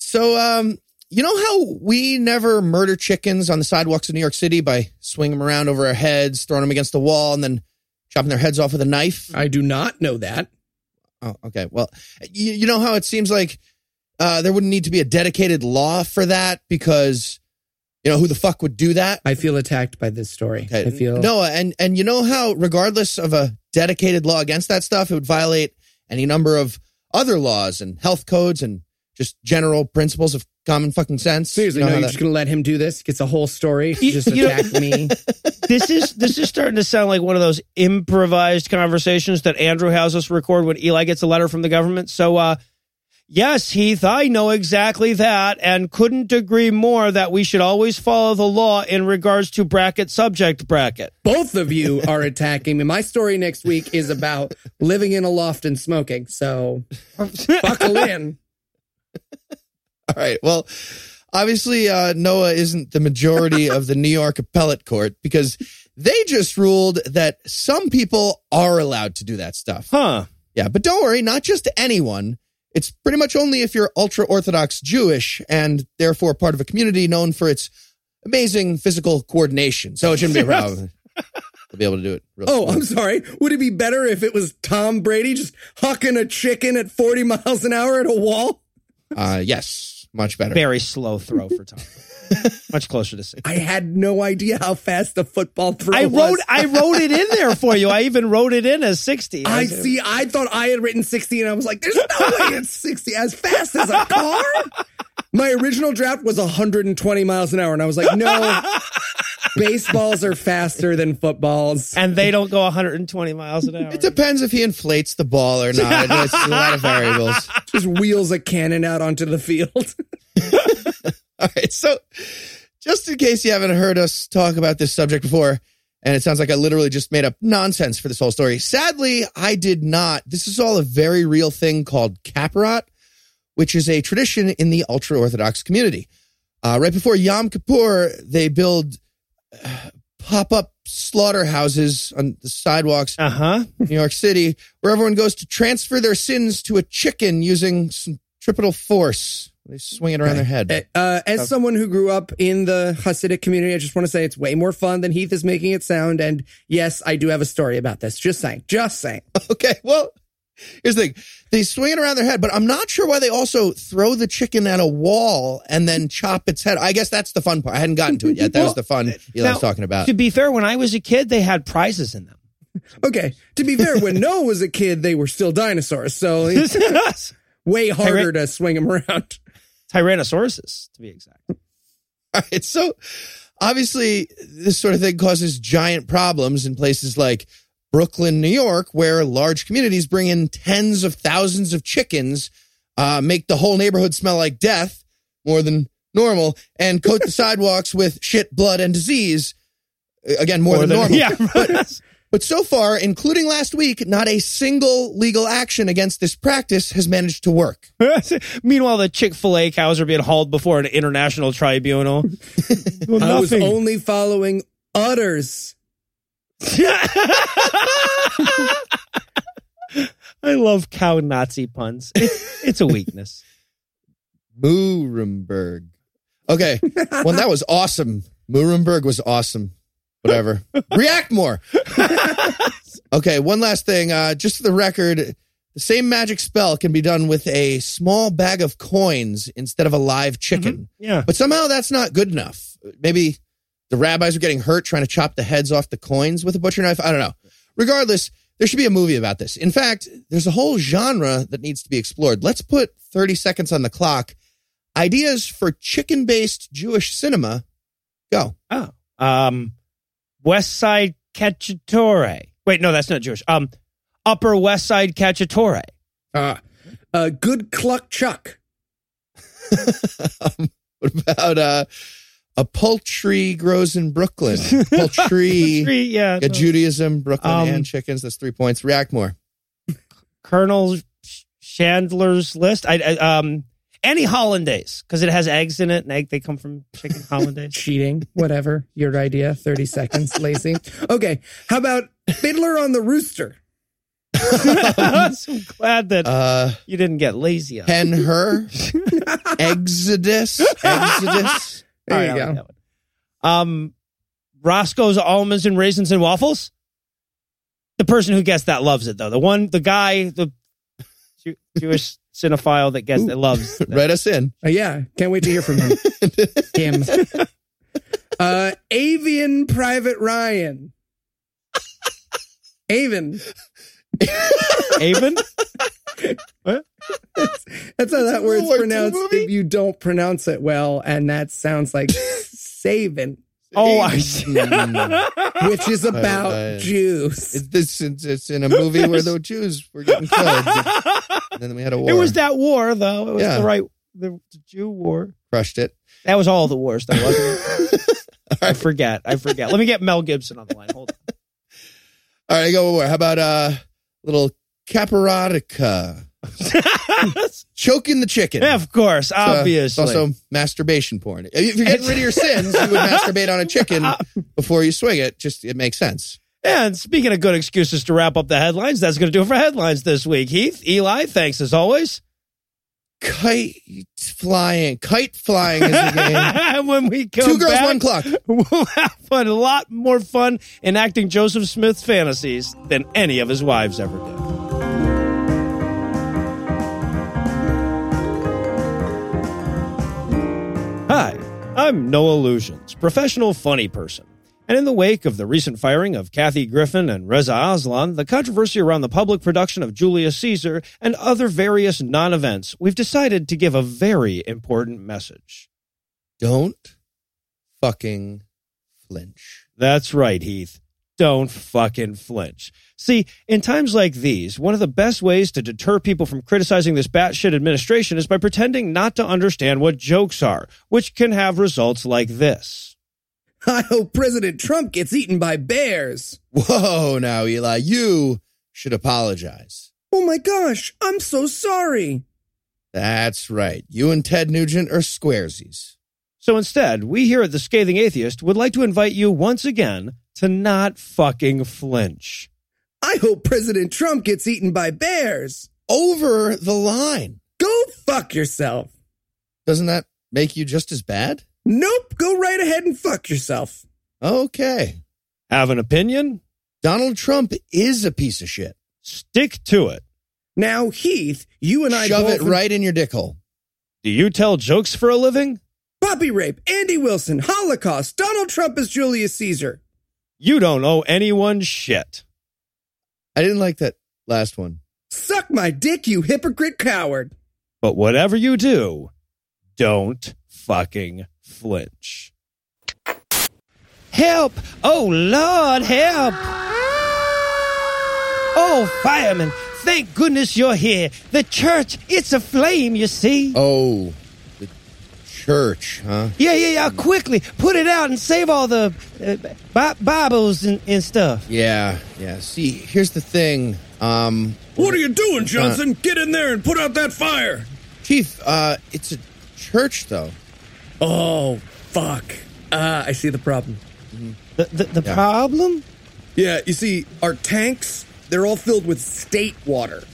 So, um, you know how we never murder chickens on the sidewalks of New York City by swinging them around over our heads, throwing them against the wall, and then chopping their heads off with a knife? I do not know that. Oh, okay. Well, you, you know how it seems like uh, there wouldn't need to be a dedicated law for that because, you know, who the fuck would do that? I feel attacked by this story. Okay. I feel no, and and you know how regardless of a dedicated law against that stuff, it would violate any number of other laws and health codes and just general principles of common fucking sense. seriously. You know no, you're that- just gonna let him do this? Gets a whole story. You- just you know- attack me. *laughs* this is this is starting to sound like one of those improvised conversations that Andrew has us record when Eli gets a letter from the government. So uh yes, Heath, I know exactly that and couldn't agree more that we should always follow the law in regards to bracket subject bracket. Both of you are attacking me. My story next week is about living in a loft and smoking. So *laughs* buckle in. All right. Well, obviously, uh, Noah isn't the majority *laughs* of the New York appellate court because they just ruled that some people are allowed to do that stuff. Huh. Yeah, but don't worry, not just anyone. It's pretty much only if you're ultra Orthodox Jewish and therefore part of a community known for its amazing physical coordination. So it shouldn't be a problem. They'll be able to do it. Real Oh, smooth. I'm sorry. Would it be better if it was Tom Brady just hucking a chicken at 40 miles an hour at a wall? Uh, yes, much better. Very slow throw for Tom. *laughs* Much closer to six. I had no idea how fast the football throw I was. wrote I wrote it in there for you. I even wrote it in as 60. I see. I thought I had written 60 and I was like, there's no way it's 60 as fast as a car. *laughs* My original draft was 120 miles an hour. And I was like, no, *laughs* baseballs are faster than footballs. And they don't go 120 miles an hour. It depends if he inflates the ball or not. It's a lot of variables. *laughs* Just wheels a cannon out onto the field. *laughs* All right. So, just in case you haven't heard us talk about this subject before, and it sounds like I literally just made up nonsense for this whole story. Sadly, I did not. This is all a very real thing called Kapparot, which is a tradition in the ultra Orthodox community. Uh, right before Yom Kippur, they build pop up slaughterhouses on the sidewalks Uh huh. New York City, where everyone goes to transfer their sins to a chicken using centripetal force. They swing it around their head. Uh, as someone who grew up in the Hasidic community, I just want to say it's way more fun than Heath is making it sound. And yes, I do have a story about this. Just saying. Just saying. *laughs* Okay, well, here's the thing. They swing it around their head, but I'm not sure why they also throw the chicken at a wall and then chop its head. I guess that's the fun part. I hadn't gotten to it yet. That was the fun uh, Eli Now, was talking about. To be fair, when I was a kid, they had prizes in them. *laughs* Okay. To be fair, when Noah was a kid, they were still dinosaurs. So *laughs* it's way harder to swing them around. Tyrannosauruses, to be exact. *laughs* All right, so obviously, this sort of thing causes giant problems in places like Brooklyn, New York, where large communities bring in tens of thousands of chickens, uh, make the whole neighborhood smell like death more than normal, and coat the *laughs* sidewalks with shit, blood, and disease. Again, more, More than, than- normal. *laughs* yeah. But, but so far, including last week, not a single legal action against this practice has managed to work. *laughs* Meanwhile, the Chick fil A cows are being hauled before an international tribunal. Well, I was only following udders. *laughs* I love cow Nazi puns. It's, it's a weakness. Murenberg. Okay. Well, that was awesome. Murenberg was awesome. Whatever. *laughs* React more. Okay. One last thing. Uh, just for the record, the same magic spell can be done with a small bag of coins instead of a live chicken. Yeah. But somehow that's not good enough. Maybe the rabbis are getting hurt trying to chop the heads off the coins with a butcher knife. I don't know. Regardless, there should be a movie about this. In fact, there's a whole genre that needs to be explored. Let's put 30 seconds on the clock. Ideas for chicken based Jewish cinema. Go. Oh. Um, West Side Cacciatore. Wait, no, that's not Jewish. Um, Upper West Side Cacciatore. Uh, uh, good cluck chuck. *laughs* What about uh, a poultry grows in Brooklyn? *laughs* Poultry, Three, yeah. yeah, Judaism, Brooklyn, Um, and chickens. That's three points. React more. Colonel Chandler's List. I, I um any hollandaise because it has eggs in it and egg they come from chicken hollandaise. *laughs* Cheating. Whatever. Your idea. 30 seconds. Lazy. Okay. How about Fiddler on the Rooster? I'm *laughs* so glad that Uh, you didn't get lazy on. it. Pen her. Exodus. Exodus. There All you right, I go. like that one. Um, Roscoe's almonds and raisins and waffles. The person who gets that loves it though. The one, the guy, the *laughs* Jewish cinephile that gets that loves. that. *laughs* Write us in. Uh, yeah. Can't wait to hear from him. *laughs* him. Uh, Avian Private Ryan. Avon. Avon. *laughs* That's how that word's War pronounced movie? if you don't pronounce it well, and that sounds like saving, Oh, I see. *laughs* which is about uh, Jews. It's, this, it's, it's in a movie where the Jews were getting killed. *laughs* and then we had a war. It was that war though. It was Yeah. the right the, the Jew war. Crushed it. That was all the wars though, wasn't it? I forget. I forget. Let me get Mel Gibson on the line. Hold on. All right, I go more. How about uh, little caparotica? *laughs* Choking the chicken. Yeah, of course, obviously. It's also masturbation porn. If you're getting rid of your sins, you would masturbate on a chicken *laughs* before you swing it. Just it makes sense. And speaking of good excuses to wrap up the headlines, that's going to do it for headlines this week. Heath, Eli, thanks as always. kite flying. Kite flying is the *laughs* game. when we come Two girls, back, one clock. We'll have a lot more fun enacting Joseph Smith's fantasies than any of his wives ever did. Hi, I'm Noah Lugeons, professional funny person. And in the wake of the recent firing of Kathy Griffin and Reza Aslan, the controversy around the public production of Julius Caesar, and other various non events, we've decided to give a very important message. Don't fucking flinch. That's right, Heath. Don't fucking flinch. See, in times like these, one of the best ways to deter people from criticizing this batshit administration is by pretending not to understand what jokes are, which can have results like this. *laughs* I hope President Trump gets eaten by bears. Whoa, now, Eli, you should apologize. Oh my gosh, I'm so sorry. That's right. You and Ted Nugent are squaresies. So instead, we here at The Scathing Atheist would like to invite you once again to not fucking flinch. I hope President Trump gets eaten by bears. Over the line. Go fuck yourself. Doesn't that make you just as bad? Nope, go right ahead and fuck yourself. Okay. Have an opinion? Donald Trump is a piece of shit. Stick to it. Now, Heath, you and I Shove it right in your dick hole. Do you tell jokes for a living? Puppy rape, Andy Wilson, Holocaust, Donald Trump as Julius Caesar. You don't owe anyone shit. I didn't like that last one. Suck my dick, you hypocrite coward. But whatever you do, don't fucking flinch. Help! Oh, Lord, help! Oh, fireman, thank goodness you're here. The church, it's aflame, you see. Oh, the church, huh? Yeah, yeah, yeah, quickly, put it out and save all the uh, Bi- Bibles and, and stuff. Yeah, yeah. See, here's the thing. Um, What are you doing, Johnson? Get in there and put out that fire. Chief, uh, it's a church, though. Oh, fuck. Ah, I see the problem. The, the, the Yeah. problem? Yeah, you see, our tanks, they're all filled with state water.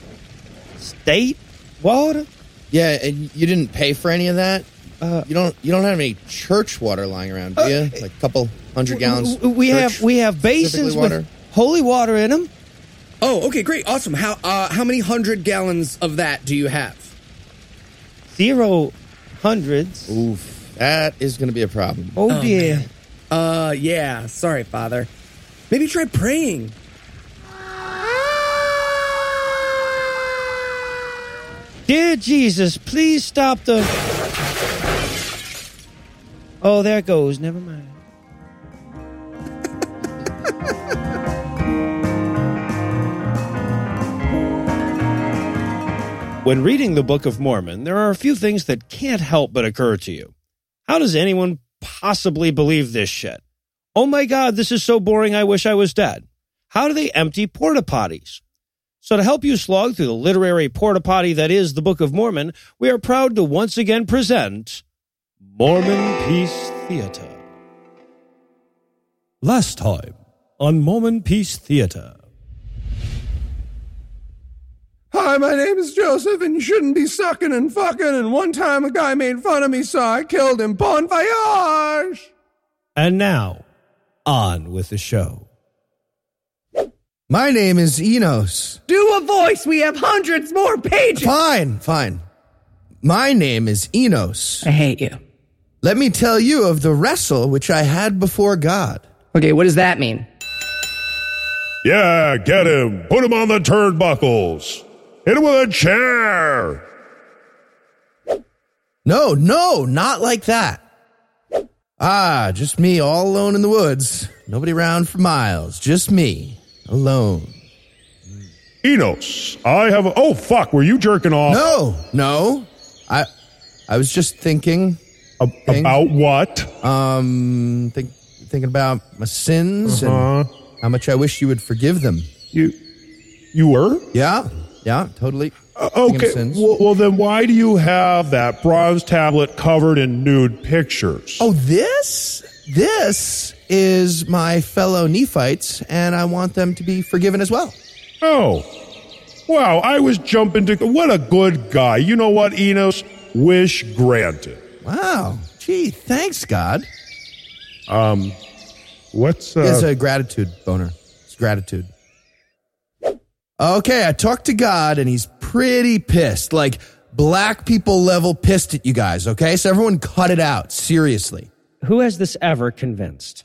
State water? Yeah, and you didn't pay for any of that. Uh, you don't. You don't have any church water lying around, do you? Like a couple hundred gallons. W- We have we have basins water. with holy water in them. Oh, okay, great, awesome. How uh, how many hundred gallons of that do you have? Zero hundreds. Oof, that is going to be a problem. Oh, Oh, dear. man. Uh, yeah. Sorry, Father. Maybe try praying. Dear Jesus, please stop the. Oh, there it goes. Never mind. when reading the Book of Mormon, there are a few things that can't help but occur to you. How does anyone possibly believe this shit? Oh my God, this is so boring, I wish I was dead. How do they empty porta potties? So, to help you slog through the literary porta potty that is the Book of Mormon, we are proud to once again present Mormon Piece Theater. Last time on Mormon Piece Theater. Hi, my name is Joseph, and you shouldn't be sucking and fucking. And one time a guy made fun of me, so I killed him. Bon voyage! And now, on with the show. My name is Enos. Do a voice. We have hundreds more pages. Fine, fine. My name is Enos. I hate you. Let me tell you of the wrestle which I had before God. Okay, what does that mean? Yeah, get him. Put him on the turnbuckles. Hit him with a chair. No, no, not like that. Ah, just me all alone in the woods. Nobody around for miles. Just me, alone. Enos, I have. A, oh fuck, were you jerking off? No, no. I I was just thinking A- about what? um think, thinking about my sins Uh-huh. and how much I wish you would forgive them. You, you were. Yeah, yeah, totally. Uh, Thinking of okay. sins. Well, well, then why do you have that bronze tablet covered in nude pictures? Oh, this? This is my fellow Nephites, and I want them to be forgiven as well. Oh. Wow, I was jumping to. What a good guy. You know what, Enos? Wish granted. Wow. Gee, thanks, God. Um, what's uh, It's a gratitude boner. It's gratitude. Okay, I talked to God and he's pretty pissed. Like black people level pissed at you guys, okay? So everyone cut it out. Seriously. Who has this ever convinced?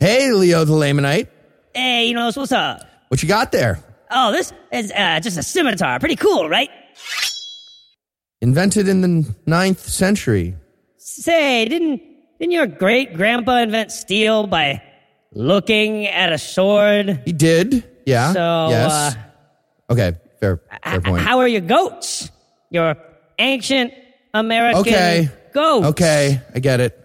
Hey, Leo the Lamanite. Hey, you know, what's up? What you got there? Oh, this is uh, just a scimitar. Pretty cool, right? Invented in the ninth century. Say, didn't didn't your great grandpa invent steel by looking at a sword? He did. Yeah. So, yes. uh, okay. Fair, fair h- point. how are your goats? Your ancient American Okay. goats. Okay. I get it.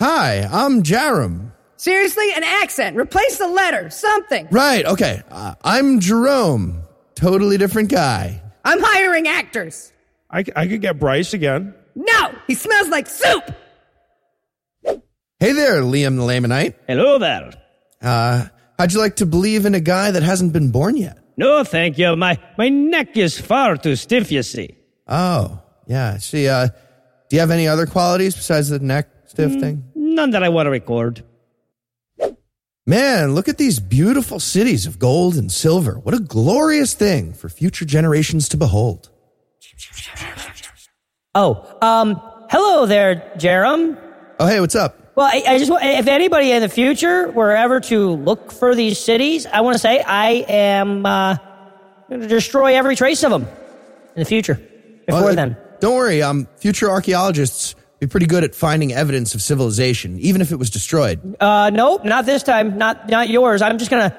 Hi, I'm Jarom. Seriously, an accent. Replace the letter. Something. Right. Okay. Uh, I'm Jerome. Totally different guy. I'm hiring actors. I, I could get Bryce again. No, he smells like soup. Hey there, Liam the Lamanite. Hello there. Uh, how'd you like to believe in a guy that hasn't been born yet? No, thank you. My my neck is far too stiff, you see. Oh, yeah. See, uh, do you have any other qualities besides the neck stiff Mm. thing? None that I want to record. Man, look at these beautiful cities of gold and silver. What a glorious thing for future generations to behold. Oh, um, hello there, Jerem. Oh, hey, what's up? Well, I, I just want, if anybody in the future were ever to look for these cities, I want to say I am uh, going to destroy every trace of them in the future. Before uh, then, Don't worry, um, future archaeologists be pretty good at finding evidence of civilization, even if it was destroyed. uh, nope, not this time, not not yours. I'm just gonna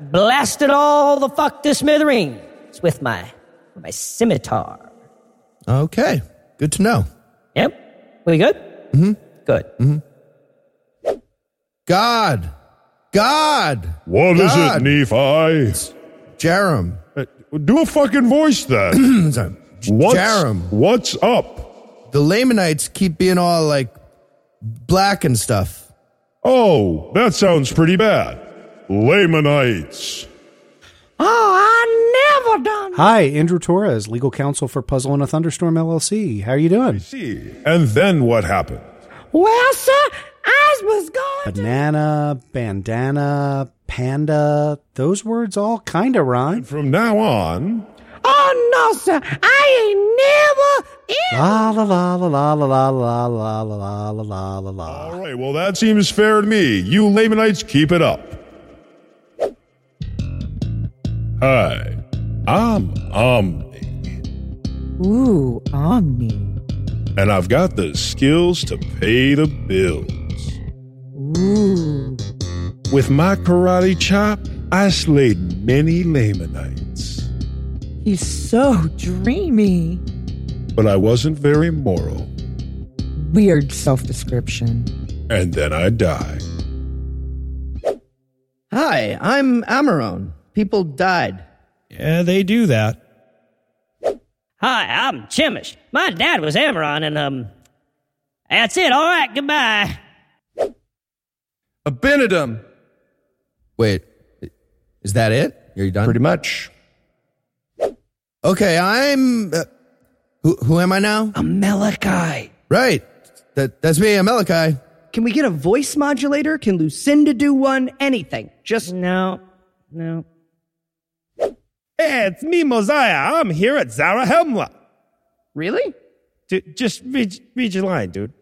blast it all the fuck to smithereens with my with my scimitar. Okay, good to know. Yep, we good? Mm-hmm. Good. Mm-hmm. God, God. What is God. it, Nephi? Jerem. Uh, do a fucking voice then. *clears throat* Sorry. What's, Jerem. what's up? The Lamanites keep being all like black and stuff. Oh, that sounds pretty bad. Lamanites. Oh, I never done. Hi, Andrew Torres, legal counsel for Puzzle in a Thunderstorm LLC. How are you doing? See. And then what happened? Well, sir, I was going. Banana, bandana, panda, those words all kind of rhyme. From now on, Oh no, sir, I ain't never. La la la la la la la la la la la la la la. all right, well, that seems fair to me. You Lamanites keep it up. Hi, I'm Omni, Ooh, Omni. and I've got the skills to pay the bills. Ooh. With my karate chop, I slayed many Lamanites, He's so dreamy. but I wasn't very moral, Weird self description. and then I died. Hi, I'm Amaron. People died. Yeah, they do that. Hi, I'm Chemish. My dad was Amaron, and um, that's it. All right, goodbye. Abinadom. Wait, is that it? Are you done? Pretty much. Okay, I'm. Uh, who who am I now? Amaleki. Right, that that's me, Amaleki. Can we get a voice modulator? Can Lucinda do one? Anything. Just No, no. Hey, it's me, Mosiah. I'm here at Zarahemla. really? D- just read, read your line, dude.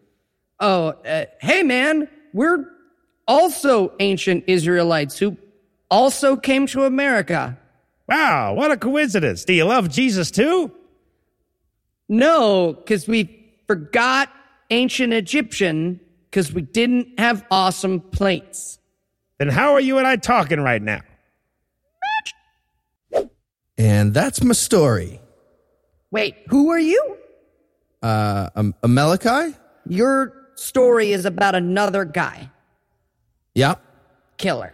Oh, uh, hey man, we're also ancient Israelites who also came to America. Wow, what a coincidence. Do you love Jesus too? No, because we forgot ancient Egyptian because we didn't have awesome plates. Then how are you and I talking right now? And that's my story. Wait, who are you? Uh, um, Amaleki? Your story is about another guy. Yeah. Killer.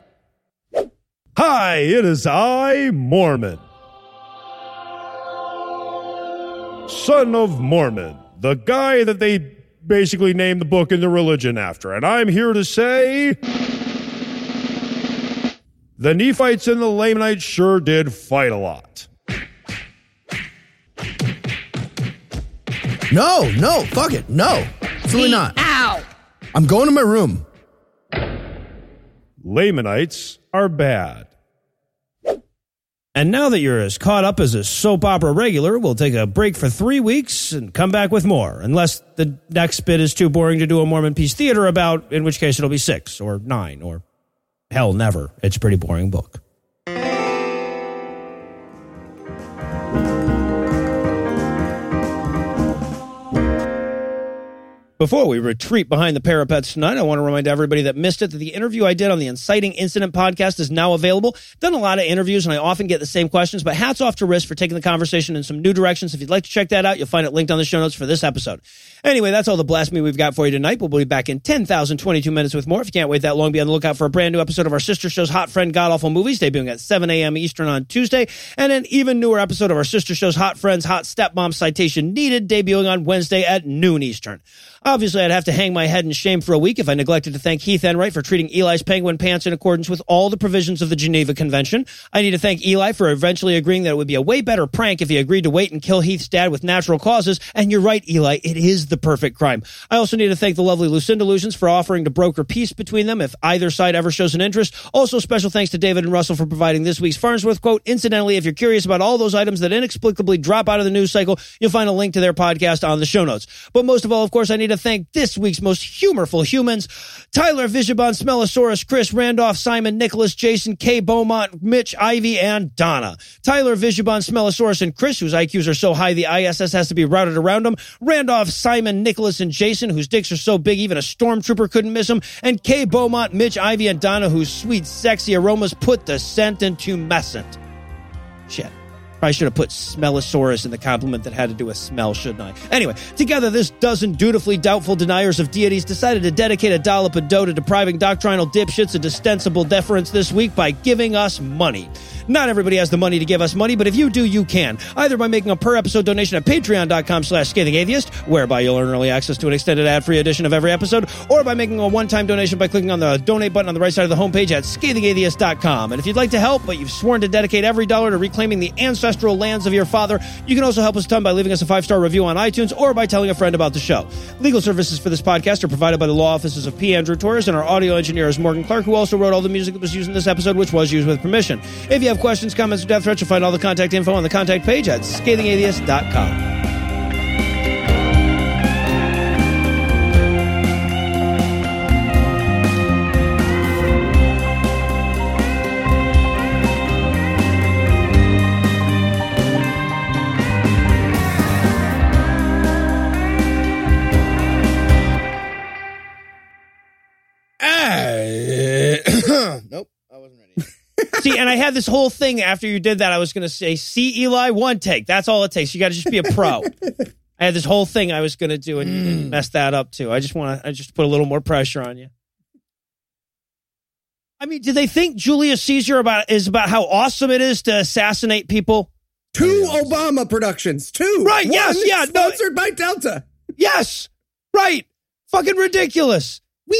Hi, it is I, Mormon. Son of Mormon, the guy that they basically named the book and the religion after. And I'm here to say the Nephites and the Lamanites sure did fight a lot. No, no, fuck it. No. Absolutely not. Ow! I'm going to my room. Lamanites are bad. And now that you're as caught up as a soap opera regular, we'll take a break for three weeks and come back with more. Unless the next bit is too boring to do a Mormon Piece Theater about, in which case it'll be six or nine or hell, never. It's a pretty boring book. Before we retreat behind the parapets tonight, I want to remind everybody that missed it that the interview I did on the Inciting Incident podcast is now available. Done a lot of interviews and I often get the same questions, but hats off to Risk for taking the conversation in some new directions. If you'd like to check that out, you'll find it linked on the show notes for this episode. Anyway, that's all the blasphemy we've got for you tonight. We'll be back in 10,022 minutes with more. If you can't wait that long, be on the lookout for a brand new episode of our sister show's Hot Friend God Awful Movies, debuting at 7 a.m. Eastern on Tuesday, and an even newer episode of our sister show's Hot Friends Hot Stepmom Citation Needed, debuting on Wednesday at noon Eastern. Obviously, I'd have to hang my head in shame for a week if I neglected to thank Heath Enright for treating Eli's penguin pants in accordance with all the provisions of the Geneva Convention. I need to thank Eli for eventually agreeing that it would be a way better prank if he agreed to wait and kill Heath's dad with natural causes. And you're right, Eli, it is the perfect crime. I also need to thank the lovely Lucinda Lugeons for offering to broker peace between them if either side ever shows an interest. Also, special thanks to David and Russell for providing this week's Farnsworth quote. Incidentally, if you're curious about all those items that inexplicably drop out of the news cycle, you'll find a link to their podcast on the show notes. But most of all, of course, I need to thank this week's most humorful humans Tyler Vigibon, Smellosaurus, Chris Randolph, Simon, Nicholas, Jason, K. Beaumont, Mitch, Ivy, and Donna. Tyler Vigibon, Smellosaurus, and Chris, whose IQs are so high the ISS has to be routed around them. Randolph, Simon, Nicholas, and Jason, whose dicks are so big even a stormtrooper couldn't miss them. And K. Beaumont, Mitch, Ivy, and Donna, whose sweet, sexy aromas put the scent into messant. Shit. Probably should have put Smellosaurus in the compliment that had to do with smell, shouldn't I? Anyway, together, this dozen dutifully doubtful deniers of deities decided to dedicate a dollop of dough to depriving doctrinal dipshits of distensible deference this week by giving us money. Not everybody has the money to give us money, but if you do, you can. Either by making a per episode donation at patreon.com slash scathing atheist, whereby you'll earn early access to an extended ad free edition of every episode, or by making a one time donation by clicking on the donate button on the right side of the homepage at scathingatheist.com. And if you'd like to help, but you've sworn to dedicate every dollar to reclaiming the ancestral lands of your father, you can also help us a ton by leaving us a five star review on iTunes or by telling a friend about the show. Legal services for this podcast are provided by the law offices of P. Andrew Torres, and our audio engineer is Morgan Clark, who also wrote all the music that was used in this episode, which was used with permission. If you have questions, comments, or death threats, you'll find all the contact info on the contact page at scathingatheist.com. See, and I had this whole thing after you did that. I was going to say, see, Eli, one take. That's all it takes. You got to just be a pro. *laughs* I had this whole thing I was going to do, and you Mm. messed that up too. I just want to, I just put a little more pressure on you. I mean, do they think Julius Caesar about is about how awesome it is to assassinate people? Two Obama productions. Two. Right, yes, One yeah, no- Sponsored by Delta. Yes, right. Fucking ridiculous. Wee!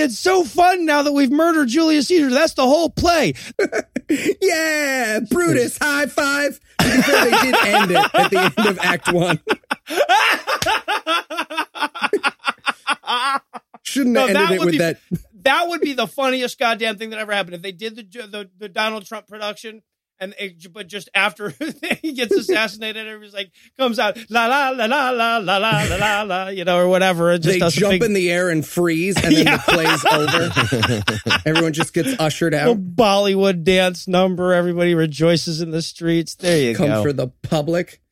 It's so fun now that we've murdered Julius Caesar. That's the whole play. *laughs* Yeah, Brutus, high five. To be fair, they did end it at the end of Act One. *laughs* Shouldn't No, have ended it with be, that. That would be the funniest goddamn thing that ever happened if they did the the, the Donald Trump production. And it, but just after *laughs* he gets assassinated, everybody's like comes out la la la la la la la la la la, you know, or whatever. It just They does jump big, in the air and freeze, and then *laughs* Yeah. the play's over. *laughs* Everyone just gets ushered little out. Bollywood dance number. Everybody rejoices in the streets. There you Come go. Come for the public.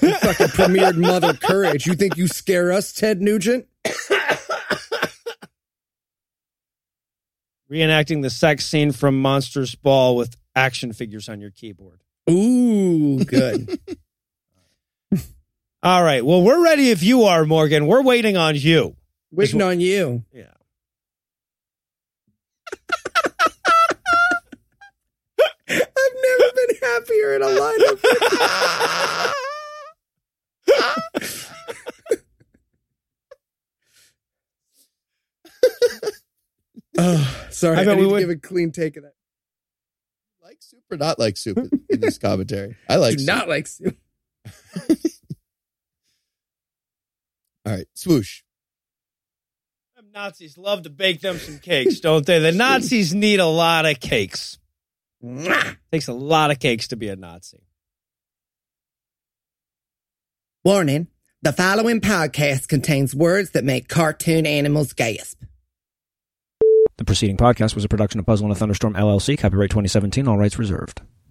You fucking premiered Mother Courage. You think you scare us, Ted Nugent? Reenacting the sex scene from Monsters Ball with action figures on your keyboard. Ooh, good. *laughs* All right. Well, we're ready if you are, Morgan. We're waiting on you. Waiting on you. Yeah. *laughs* I've never been happier in a lineup. *laughs* oh, sorry. I I, need we would- give a clean take of that. Like soup or not like soup *laughs* in this commentary? I like Do soup. not like soup. *laughs* All right, swoosh. Them Nazis love to bake them some cakes, don't they? The *laughs* Nazis need a lot of cakes. Takes a lot of cakes to be a Nazi. Warning the following podcast contains words that make cartoon animals gasp. The preceding podcast was a production of Puzzle in a Thunderstorm LLC, copyright 2017, all rights reserved.